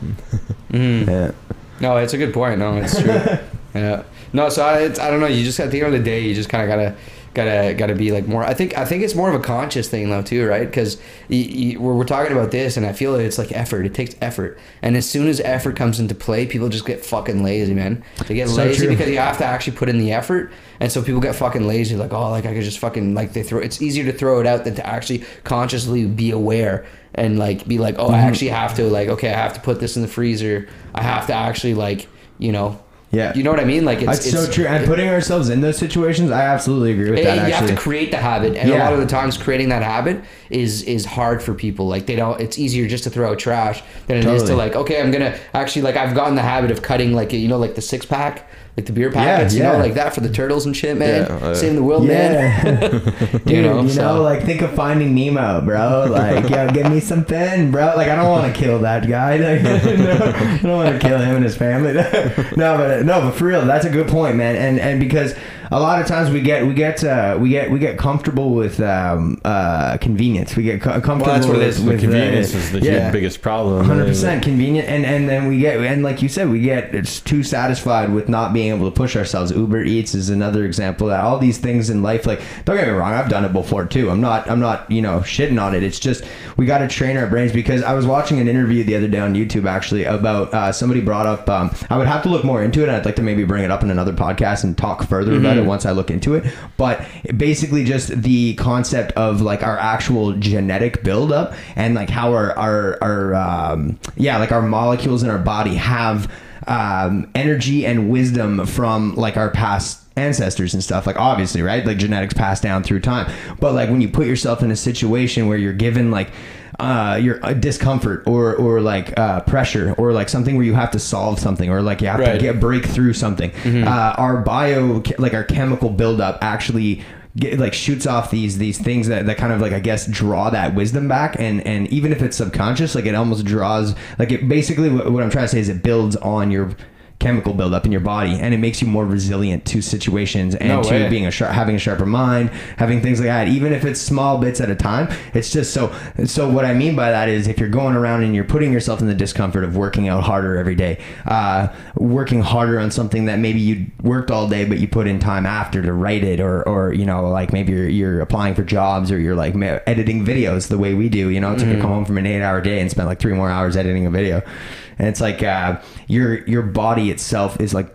S2: [laughs]
S1: mm.
S3: yeah.
S1: No, it's a good point. No, it's true. [laughs] yeah. No, so I, it's, I don't know. You just at the end of the day, you just kind of gotta gotta gotta be like more. I think I think it's more of a conscious thing though too, right? Because we're, we're talking about this, and I feel it's like effort. It takes effort, and as soon as effort comes into play, people just get fucking lazy, man. They get
S3: So
S1: lazy
S3: true.
S1: because you have to actually put in the effort, and so people get fucking lazy. Like, oh, like I could just fucking like they throw. It's easier to throw it out than to actually consciously be aware and like be like, oh,
S3: Mm-hmm.
S1: I actually have to like, okay, I have to put this in the freezer. I have to actually like, you know,
S3: Yeah.
S1: you know what I mean? Like it's,
S3: That's
S1: it's
S3: so true. And putting ourselves in those situations, I absolutely agree with
S1: it-
S3: that.
S1: you have to create the habit, and a lot of the times creating that habit is is hard for people. Like they don't. It's easier just to throw out trash than it is to like, okay, I'm gonna actually like I've gotten the habit of cutting like you know like the six pack, like the beer packets, you
S3: yeah.
S1: know, like that for the turtles and shit, man.
S2: Yeah, uh,
S1: Saving the world, man. [laughs]
S3: Dude,
S1: You know,
S3: you
S1: so-
S3: know, like think of Finding Nemo, bro. Like, yo, give me some pen, bro. Like, I don't want to kill that guy. Like, [laughs] no, I don't want to kill him and his family. [laughs] no, but no, but for real, that's a good point, man. And and because a lot of times we get we get uh, we get we get comfortable with um, uh, convenience. We get co- comfortable
S1: that's what it
S3: with,
S1: is.
S2: The
S3: with
S2: convenience
S3: uh,
S2: is the
S3: yeah.
S2: biggest problem.
S3: Hundred percent convenient, and and then we get and like you said, we get it's too satisfied with not being able to push ourselves. Uber Eats is another example that all these things in life, like don't get me wrong, I've done it before too. I'm not I'm not you know shitting on it. It's just we got to train our brains because I was watching an interview the other day on YouTube actually about uh, somebody brought up. Um, I would have to look more into it. I'd like to maybe bring it up in another podcast and talk further about it once I look into it. But basically, just the concept of like our actual genetic buildup and like how our our our um, yeah like our molecules in our body have um, energy and wisdom from like our past ancestors and stuff. Like obviously right? Like genetics passed down through time. But like when you put yourself in a situation where you're given like uh, your uh, discomfort or or like uh, pressure or like something where you have to solve something or like you have to get break through something. Uh, our bio like our chemical buildup actually get, like shoots off these these things that, that kind of like I guess draw that wisdom back. And and even if it's subconscious like it almost draws like it basically what, what I'm trying to say is it builds on your chemical buildup in your body and it makes you more resilient to situations and
S1: No
S3: to being a sharp having a sharper mind having things like that. Even if it's small bits at a time it's just so so what i mean by that is if you're going around and you're putting yourself in the discomfort of working out harder every day uh, working harder on something that maybe you worked all day but you put in time after to write it or or you know like maybe you're, you're applying for jobs or you're like editing videos the way we do. You know it's like I come home from an eight hour day and spend like three more hours editing a video. And it's like uh, your your body itself is like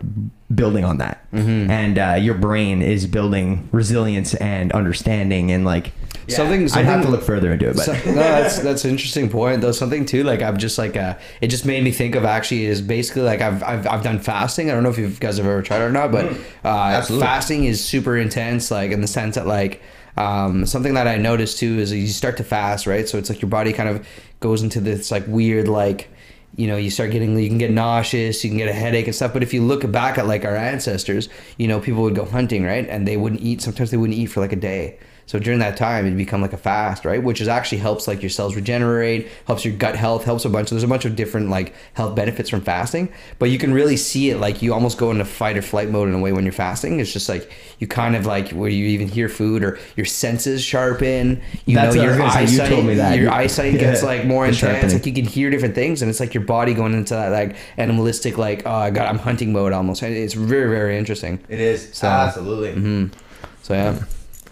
S3: building on that and uh, your brain is building resilience and understanding and like
S1: Something-
S3: I'd have to look further into it but
S1: So- no, that's that's an interesting point. Though something too, like I've just like uh, it just made me think of actually is basically like I've, I've I've done fasting. I don't know if you guys have ever tried it or not, but uh,
S3: Absolutely.
S1: fasting is super intense. Like in the sense that like um, something that I noticed too is you start to fast, right? So it's like your body kind of goes into this like weird like you know you start getting you can get nauseous you can get a headache and stuff. But if you look back at like our ancestors you know people would go hunting right? And they wouldn't eat sometimes they wouldn't eat for like a day so during that time it'd become like a fast right which is actually helps like your cells regenerate helps your gut health helps a bunch there's a bunch of different like health benefits from fasting but you can really see it like you almost go into fight or flight mode in a way when you're fasting it's just like you kind of like where you even hear food or your senses sharpen you
S3: That's
S1: know
S3: what I
S1: your
S3: gonna say. You
S1: eyesight
S3: told me that.
S1: your
S3: You-
S1: eyesight [laughs]
S3: Yeah.
S1: gets like more
S3: The
S1: intense
S3: sharpening.
S1: like you can hear different things and it's like your body going into that like animalistic like oh I got I'm hunting mode almost it's very very interesting
S3: it is
S1: So-
S3: absolutely Mm-hmm.
S1: so yeah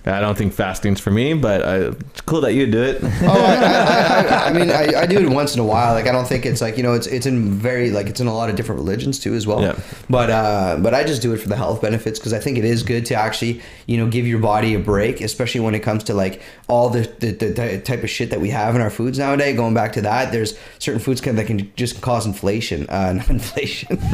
S2: I don't think fasting's for me, but uh, it's cool that you do it.
S1: oh I, I, I, I mean I, I do it once in a while. Like I don't think it's like you know it's it's in very like it's in a lot of different religions too as well.
S2: Yeah.
S1: but uh but I just do it for the health benefits because I think it is good to actually you know give your body a break especially when it comes to like all the the, the ty- type of shit that we have in our foods nowadays. Going back to that there's certain foods can, that can just cause inflation uh [laughs] not inflation. [laughs]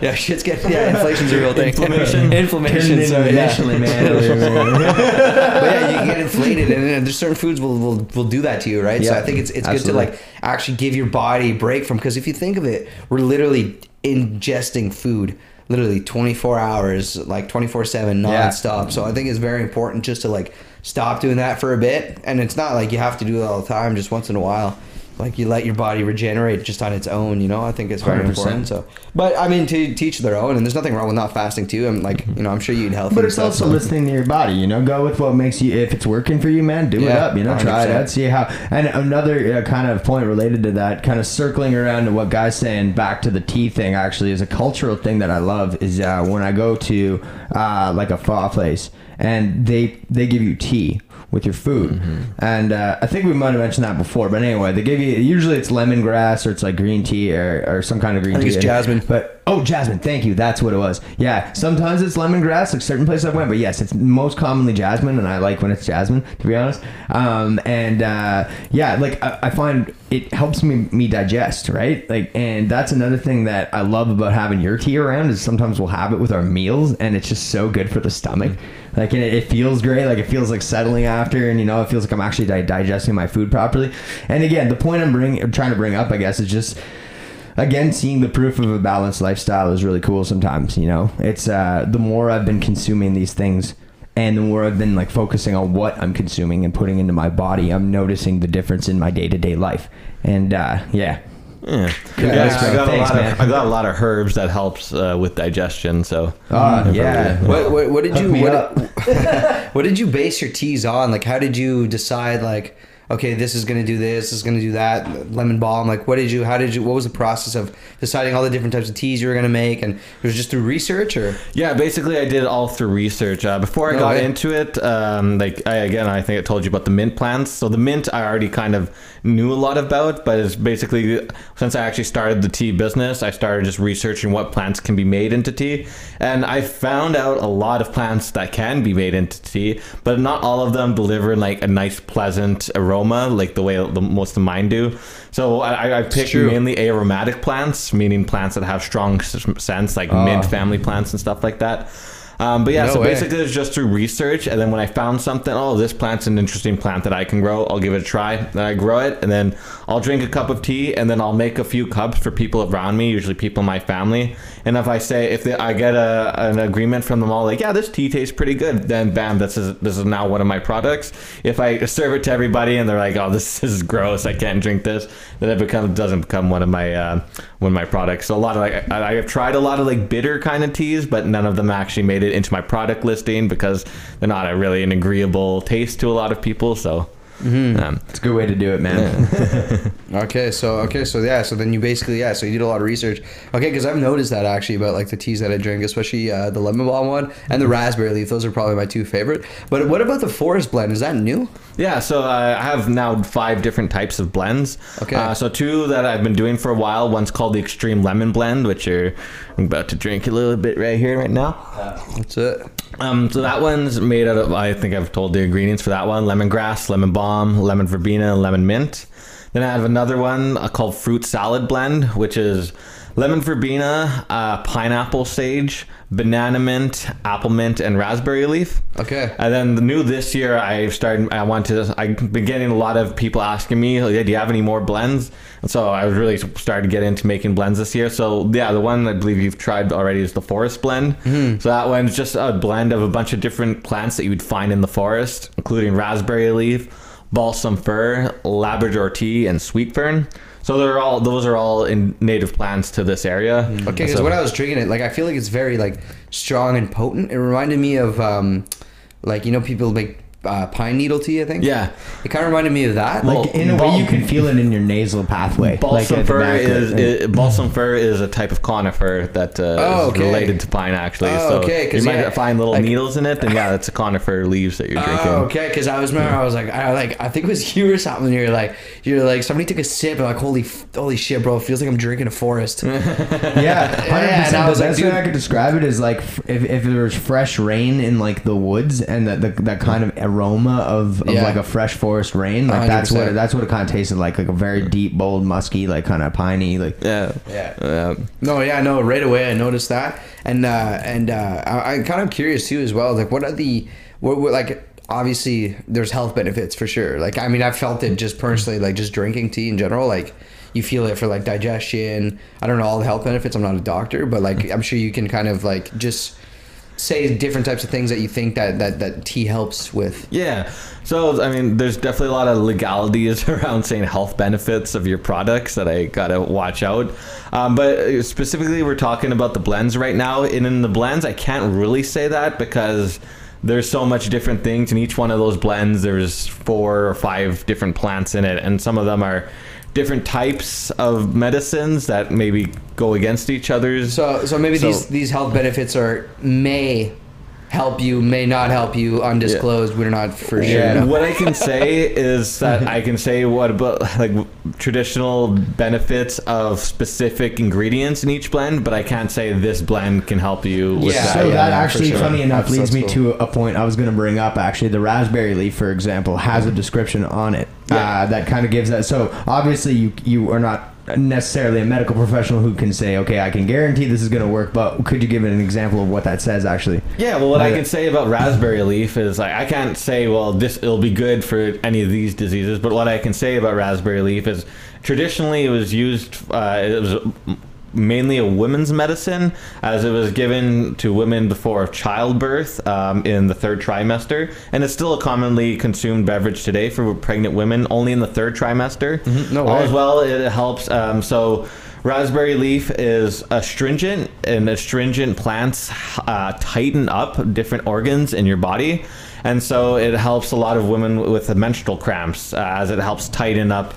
S1: Yeah shit's getting yeah inflation's a real thing.
S2: Inflammation. [laughs]
S1: inflammation
S3: Turned
S1: so yeah.
S3: man
S1: but yeah, you get inflated, and there's certain foods will, will will do that to you, right? so I think it's it's good to like actually give your body a break from because if you think of it, we're literally ingesting food literally 24 hours, like 24 seven
S3: Yeah.
S1: nonstop. So I think it's very important just to like stop doing that for a bit, and it's not like you have to do it all the time, just once in a while. Like you let your body regenerate just on its own, you know. I think it's very
S3: 100%.
S1: important. So, but I mean, to teach their own, and there's nothing wrong with not fasting too. I'm like, you know, I'm sure you eat healthy.
S3: But it's
S1: stuff,
S3: also
S1: so-
S3: listening to your body, you know. Go with what makes you. If it's working for you, man, do it up. You know, try it out, see how. And another uh, kind of point related to that, kind of circling around to what guys saying back to the tea thing. Actually, is a cultural thing that I love. Is uh, when I go to uh, like a pho place and they they give you tea with your food,
S1: Mm-hmm.
S3: and uh, I think we might have mentioned that before. But anyway, they give you usually it's lemongrass or it's like green tea or, or some kind of green
S1: I think
S3: tea.
S1: it's jasmine.
S3: But oh, jasmine. Thank you. That's what it was. Yeah. Sometimes it's lemongrass, like certain places I went, but yes, it's most commonly jasmine, and I like when it's jasmine, to be honest. Um, and uh, yeah, like I, I find it helps me me digest, right? Like, and that's another thing that I love about having your tea around is sometimes we'll have it with our meals, and it's just so good for the stomach. Like, it, it feels great. Like, it feels like settling after, and you know, it feels like I'm actually di- digesting my food properly. And again, the point I'm bringing, trying to bring up, I guess, is just again seeing the proof of a balanced lifestyle is really cool sometimes you know it's uh the more i've been consuming these things and the more i've been like focusing on what i'm consuming and putting into my body i'm noticing the difference in my day-to-day life and uh yeah
S2: Yeah,
S3: Yeah,
S2: yeah.
S3: thanks,
S2: I got
S3: thanks,
S2: a lot
S3: man.
S2: of I got a lot of herbs that helps uh, with digestion. So
S3: Oh, yeah.
S1: What, what, what did
S3: Hook
S1: you what, [laughs] what did you base your teas on? Like, how did you decide? Like, okay, this is gonna do this, this is gonna do that. Lemon balm. Like, what did you? How did you? What was the process of deciding all the different types of teas you were gonna make? And it was just through research, or
S2: Yeah, basically, I did it all through research. Uh, before I
S1: No
S2: got
S1: way.
S2: into it, um, like I, again, I think I told you about the mint plants. So the mint, I already kind of knew a lot about, but it's basically since I actually started the tea business, I started just researching what plants can be made into tea, and I found out a lot of plants that can be made into tea, but not all of them deliver like a nice, pleasant aroma like the way the, most of mine do. So I, I picked mainly aromatic plants, meaning plants that have strong scents, like
S3: Oh. Ah.
S2: mint family plants and stuff like that. Um, but yeah,
S1: No
S2: so
S1: way.
S2: basically it's just through research, and then when I found something, oh, this plant's an interesting plant that I can grow, I'll give it a try. Then I grow it, and then I'll drink a cup of tea, and then I'll make a few cups for people around me, usually people in my family. And if I say if they, I get a, an agreement from them all, like yeah, this tea tastes pretty good, then bam, this is this is now one of my products. If I serve it to everybody and they're like, oh, this [laughs] is gross, I can't drink this, then it becomes doesn't become one of my uh, of my products. A lot of like I, I've tried a lot of like bitter kind of teas, but none of them actually made it into my product listing because they're not a really an agreeable taste to a lot of people. So. Um,
S3: It's a good way to do it, man. [laughs] [laughs]
S1: Okay, so okay, so yeah, so then you basically yeah, so you did a lot of research. Okay, because I've noticed that actually about like the teas that I drink, especially uh, the lemon balm one and the raspberry leaf. Those are probably my two favorite. But what about the forest blend? Is that new?
S2: Yeah, so uh, I have now five different types of blends.
S1: Okay.
S2: Uh, so two that I've been doing for a while. One's called the Extreme Lemon Blend, which you're I'm about to drink a little bit right here, right now.
S1: That's it.
S2: Um, so that one's made out of. I think I've told the ingredients for that one: lemongrass, lemon balm, lemon verbena, lemon mint. Then I have another one uh, called Fruit Salad Blend, which is lemon verbena, uh, pineapple sage, banana mint, apple mint, and raspberry leaf.
S1: Okay.
S2: And then the new this year, I started. I want to. I've been getting a lot of people asking me, like, "Do you have any more blends?" And so I was really started to get into making blends this year. So yeah, the one I believe you've tried already is the forest blend. So that one's just a blend of a bunch of different plants that you would find in the forest, including raspberry leaf, balsam fir, Labrador tea, and sweet fern. So they're all those are all in native plants to this area.
S1: Okay, because
S2: So-
S1: when I was drinking it, like I feel like it's very like strong and potent. It reminded me of um, like you know people make uh, pine needle tea. I think.
S2: Yeah.
S1: It kind of reminded me of that.
S2: Well,
S3: Like in a
S2: bal-
S3: way, you can feel it in your nasal pathway.
S2: Balsam
S3: like
S2: fir
S3: back
S2: is,
S3: it.
S2: balsam fir is a type of conifer that uh,
S1: Oh,
S2: is related to pine actually.
S1: Oh,
S2: so
S1: okay, 'cause,
S2: you might
S1: yeah,
S2: find little
S1: like-
S2: needles in it, and yeah, that's a conifer leaves that you're drinking.
S1: Oh, okay. Because I was remember I was like I like I think it was [laughs] you or something. You're like you're like somebody took a sip and like holy holy shit, bro! It feels like I'm drinking a forest. [laughs]
S3: Yeah, hundred
S1: and
S3: percent.
S1: I
S3: The
S1: was like,
S3: best way I could describe it is like if, if there was fresh rain in like the woods and that the, that kind of aroma of, of
S1: Yeah.
S3: like a fresh forest rain, like that's what
S1: 100%.
S3: it, that's what it kind of tasted like, like a very deep, bold, musky, like kind of piney, like
S2: Yeah.
S1: Yeah.
S2: Yeah.
S1: No, yeah, no. Right away, I noticed that, and uh, and uh, I, I'm kind of curious too as well. Like, what are the what, what like? Obviously, there's health benefits for sure. Like, I mean, I felt it just personally, like just drinking tea in general. Like, you feel it for like digestion. I don't know all the health benefits. I'm not a doctor, but like, I'm sure you can kind of like just say different types of things that you think that that that tea helps with.
S2: Yeah. So, I mean, there's definitely a lot of legalities [laughs] around saying health benefits of your products that I gotta watch out. Um, but specifically, we're talking about the blends right now. And in the blends, I can't really say that because there's so much different things. In each one of those blends, there's four or five different plants in it, and some of them are different types of medicines that maybe go against each other's.
S1: So, so maybe
S2: So-
S1: these these health benefits are may help you, may not help you, undisclosed. We're not for sure.
S3: Yeah.
S2: What I can say is that I can say what about like traditional benefits of specific ingredients in each blend, but I can't say this blend can help you with
S1: Yeah,
S2: that.
S3: so
S1: yeah,
S3: that
S1: for
S3: actually,
S1: sure.
S3: funny enough,
S1: That's-
S3: leads
S1: that's
S3: me
S1: cool.
S3: to a point I was going to bring up. Actually, the raspberry leaf, for example, has a description on it
S2: Yeah.
S3: uh, that kind of gives that. So obviously, you you are not necessarily a medical professional who can say, okay, I can guarantee this is going to work. But could you give an example of what that says actually?
S2: Yeah, well, what I can say about raspberry leaf is like I can't say, well, this it'll be good for any of these diseases. But what I can say about raspberry leaf is traditionally it was used. Uh, it was mainly a women's medicine, as it was given to women before childbirth um, in the third trimester, and it's still a commonly consumed beverage today for pregnant women, only in the third trimester.
S1: No
S2: All
S1: way.
S2: as well, it helps. Um, so. Raspberry leaf is astringent, and astringent plants uh, tighten up different organs in your body, and so it helps a lot of women with menstrual cramps, uh, as it helps tighten up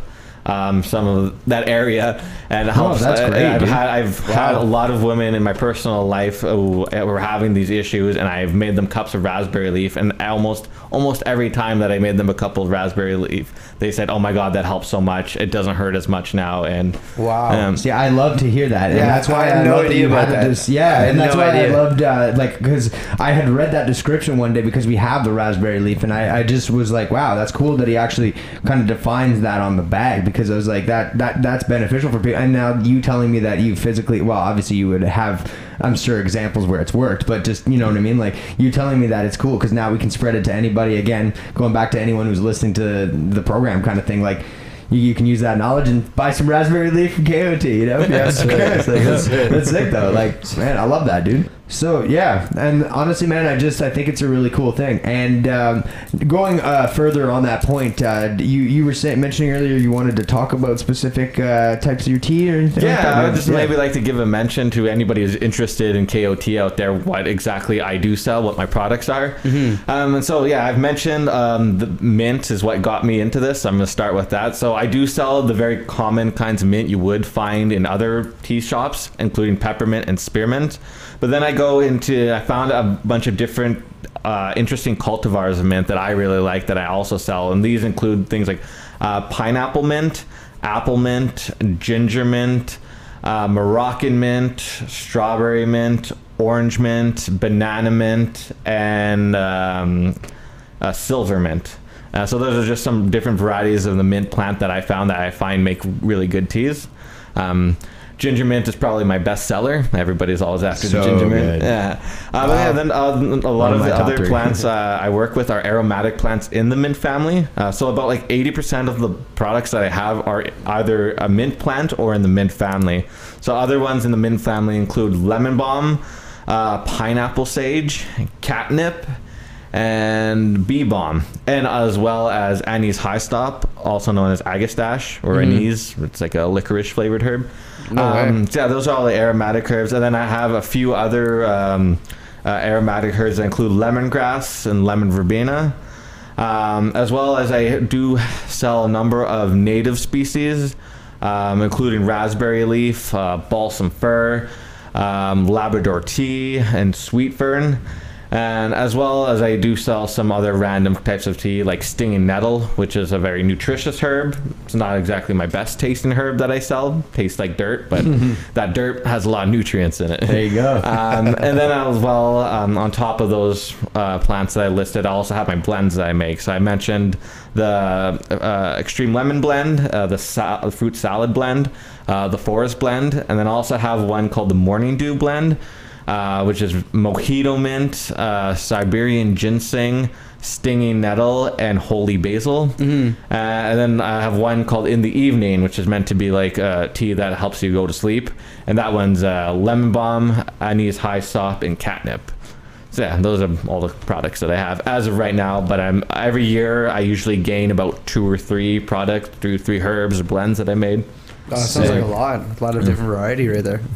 S2: um, some of that area, and it helps.
S3: that's
S2: uh,
S3: great,
S2: I've had I've had a lot of women in my personal life who were having these issues, and I've made them cups of raspberry leaf, and I almost almost every time that I made them a couple of raspberry leaf, they said, "Oh my god, that helps so much! It doesn't hurt as much now." And
S1: Wow.
S2: um,
S3: See, I love to hear that, and
S1: Yeah,
S3: that's why
S1: I
S3: I,
S1: no
S3: love that
S1: idea
S3: you
S1: about that.
S3: this. Yeah, and [laughs] that's
S1: no
S3: why
S1: idea.
S3: I loved uh, like because I had read that description one day because we have the raspberry leaf, and I, I just was like, wow, that's cool that he actually kind of defines that on the bag because I was like that that that's beneficial for people. And now you telling me that you physically, well, obviously you would have, I'm sure examples where it's worked, but just you know what I mean, like you telling me that it's cool because now we can spread it to anybody. Again, going back to anyone who's listening to the program, kind of thing, like. You, you can use that knowledge and buy some raspberry leaf from Kayo-Tea, you know? [laughs] It's that's, [laughs] that's sick though. Like, man, I love that, dude. So yeah, and honestly, man, I just I think it's a really cool thing. And um, going uh, further on that point, uh, you you were saying mentioning earlier you wanted to talk about specific uh, types of your tea or anything. like
S2: Yeah,
S3: that,
S2: I would just
S3: Yeah.
S2: maybe like to give a mention to anybody who's interested in Kayo-Tea out there, what exactly I do sell, what my products are.
S3: Mm-hmm.
S2: Um, and so, yeah, I've mentioned um, the mint is what got me into this. I'm going to start with that. So, I do sell the very common kinds of mint you would find in other tea shops, including peppermint and spearmint. But then I go into, I found a bunch of different uh, interesting cultivars of mint that I really like that I also sell. And these include things like uh, pineapple mint, apple mint, ginger mint, uh, Moroccan mint, strawberry mint, orange mint, banana mint, and um, uh, silver mint. Uh, so those are just some different varieties of the mint plant that I found that I find make really good teas. Um, ginger mint is probably my best seller. Everybody's always after
S3: So
S2: the ginger mint.
S3: good.
S2: Yeah. Uh, but yeah, then uh, a lot
S3: of
S2: of,
S3: my
S2: the other
S3: three.
S2: plants uh, I work with are aromatic plants in the mint family. Uh, so about like 80% of the products that I have are either a mint plant or in the mint family. So other ones in the mint family include lemon balm, uh, pineapple sage, catnip, and bee balm, and as well as anise hyssop, also known as agastache or anise. It's like a licorice flavored herb.
S1: No
S2: um, yeah, those are all the aromatic herbs, and then I have a few other um, uh, aromatic herbs that include lemongrass and lemon verbena. Um, as well as I do sell a number of native species, um, including raspberry leaf, uh, balsam fir, um, Labrador tea, and sweet fern. And as well as I do sell some other random types of tea, like stinging nettle, which is a very nutritious herb. It's not exactly my best tasting herb that I sell. Tastes like dirt, but [laughs] that dirt has a lot of nutrients in it.
S3: There you go. [laughs]
S2: um, and then as well, um, on top of those uh, plants that I listed, I also have my blends that I make. So I mentioned the uh, extreme lemon blend, uh, the sa- fruit salad blend, uh, the forest blend, and then I also have one called the morning dew blend, uh, which is mojito mint, uh, Siberian ginseng, stinging nettle, and holy basil. Uh, and then I have one called in the evening, which is meant to be like a tea that helps you go to sleep. And that one's uh, lemon balm, anise hyssop, and catnip. So yeah, those are all the products that I have as of right now. But I'm every year I usually gain about two or three products, through three herbs or blends that I made.
S1: Oh, that sounds like a lot. A lot of different variety right there. [laughs]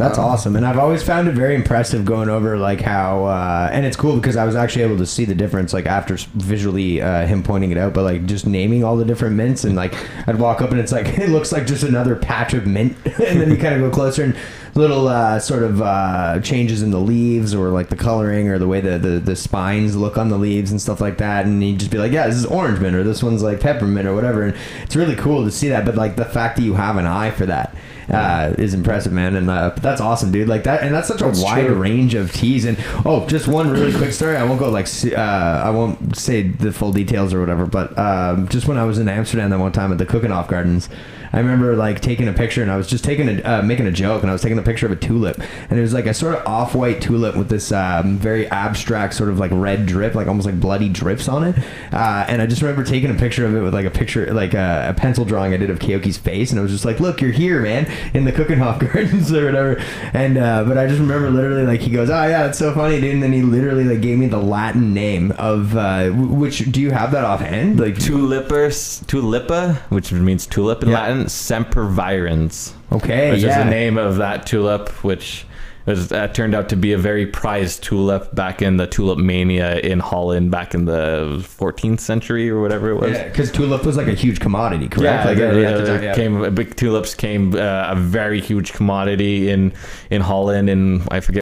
S3: That's
S1: Um,
S3: awesome, and I've always found it very impressive going over like how, uh, and it's cool because I was actually able to see the difference like after visually uh, him pointing it out, but like just naming all the different mints and like I'd walk up and it's like [laughs] it looks like just another patch of mint, [laughs] and then you kind of go closer and little uh, sort of uh, changes in the leaves or like the coloring or the way the, the the spines look on the leaves and stuff like that, and you just be like, yeah, this is orange mint or this one's like peppermint or whatever, and it's really cool to see that. But like the fact that you have an eye for that uh, is impressive, man, and uh, that's awesome, dude. Like that, and that's such a
S1: That's
S3: wide
S1: true.
S3: range of teas. And oh, just one really quick story. I won't go like uh, I won't say the full details or whatever, but um, just when I was in Amsterdam that one time at the Keukenhof Gardens, I remember like taking a picture and I was just taking a uh, making a joke and I was taking a picture of a tulip and it was like a sort of off white tulip with this um, very abstract sort of like red drip, like almost like bloody drips on it. Uh, and I just remember taking a picture of it with like a picture, like a, a pencil drawing I did of Kayoki's face, and I was just like, "Look, you're here, man, in the Keukenhof [laughs] Gardens or whatever." And uh, but I just remember literally like he goes, "Oh yeah, it's so funny, dude." And then he literally like gave me the Latin name of uh, w- which. Do you have that offhand? Like
S2: Tulipers, tulipa, which means tulip in
S3: Yeah.
S2: Latin, sempervirens,
S3: okay,
S2: which
S3: yeah.
S2: is the name of that tulip, which was uh, turned out to be a very prized tulip back in the tulip mania in Holland back in the 14th century or whatever it was.
S3: Yeah, because tulip was like a huge commodity, correct?
S2: Yeah,
S3: like,
S2: the-
S3: at- at the
S2: the-
S3: time, yeah.
S2: came big tulips came uh, a very huge commodity in in Holland and I forget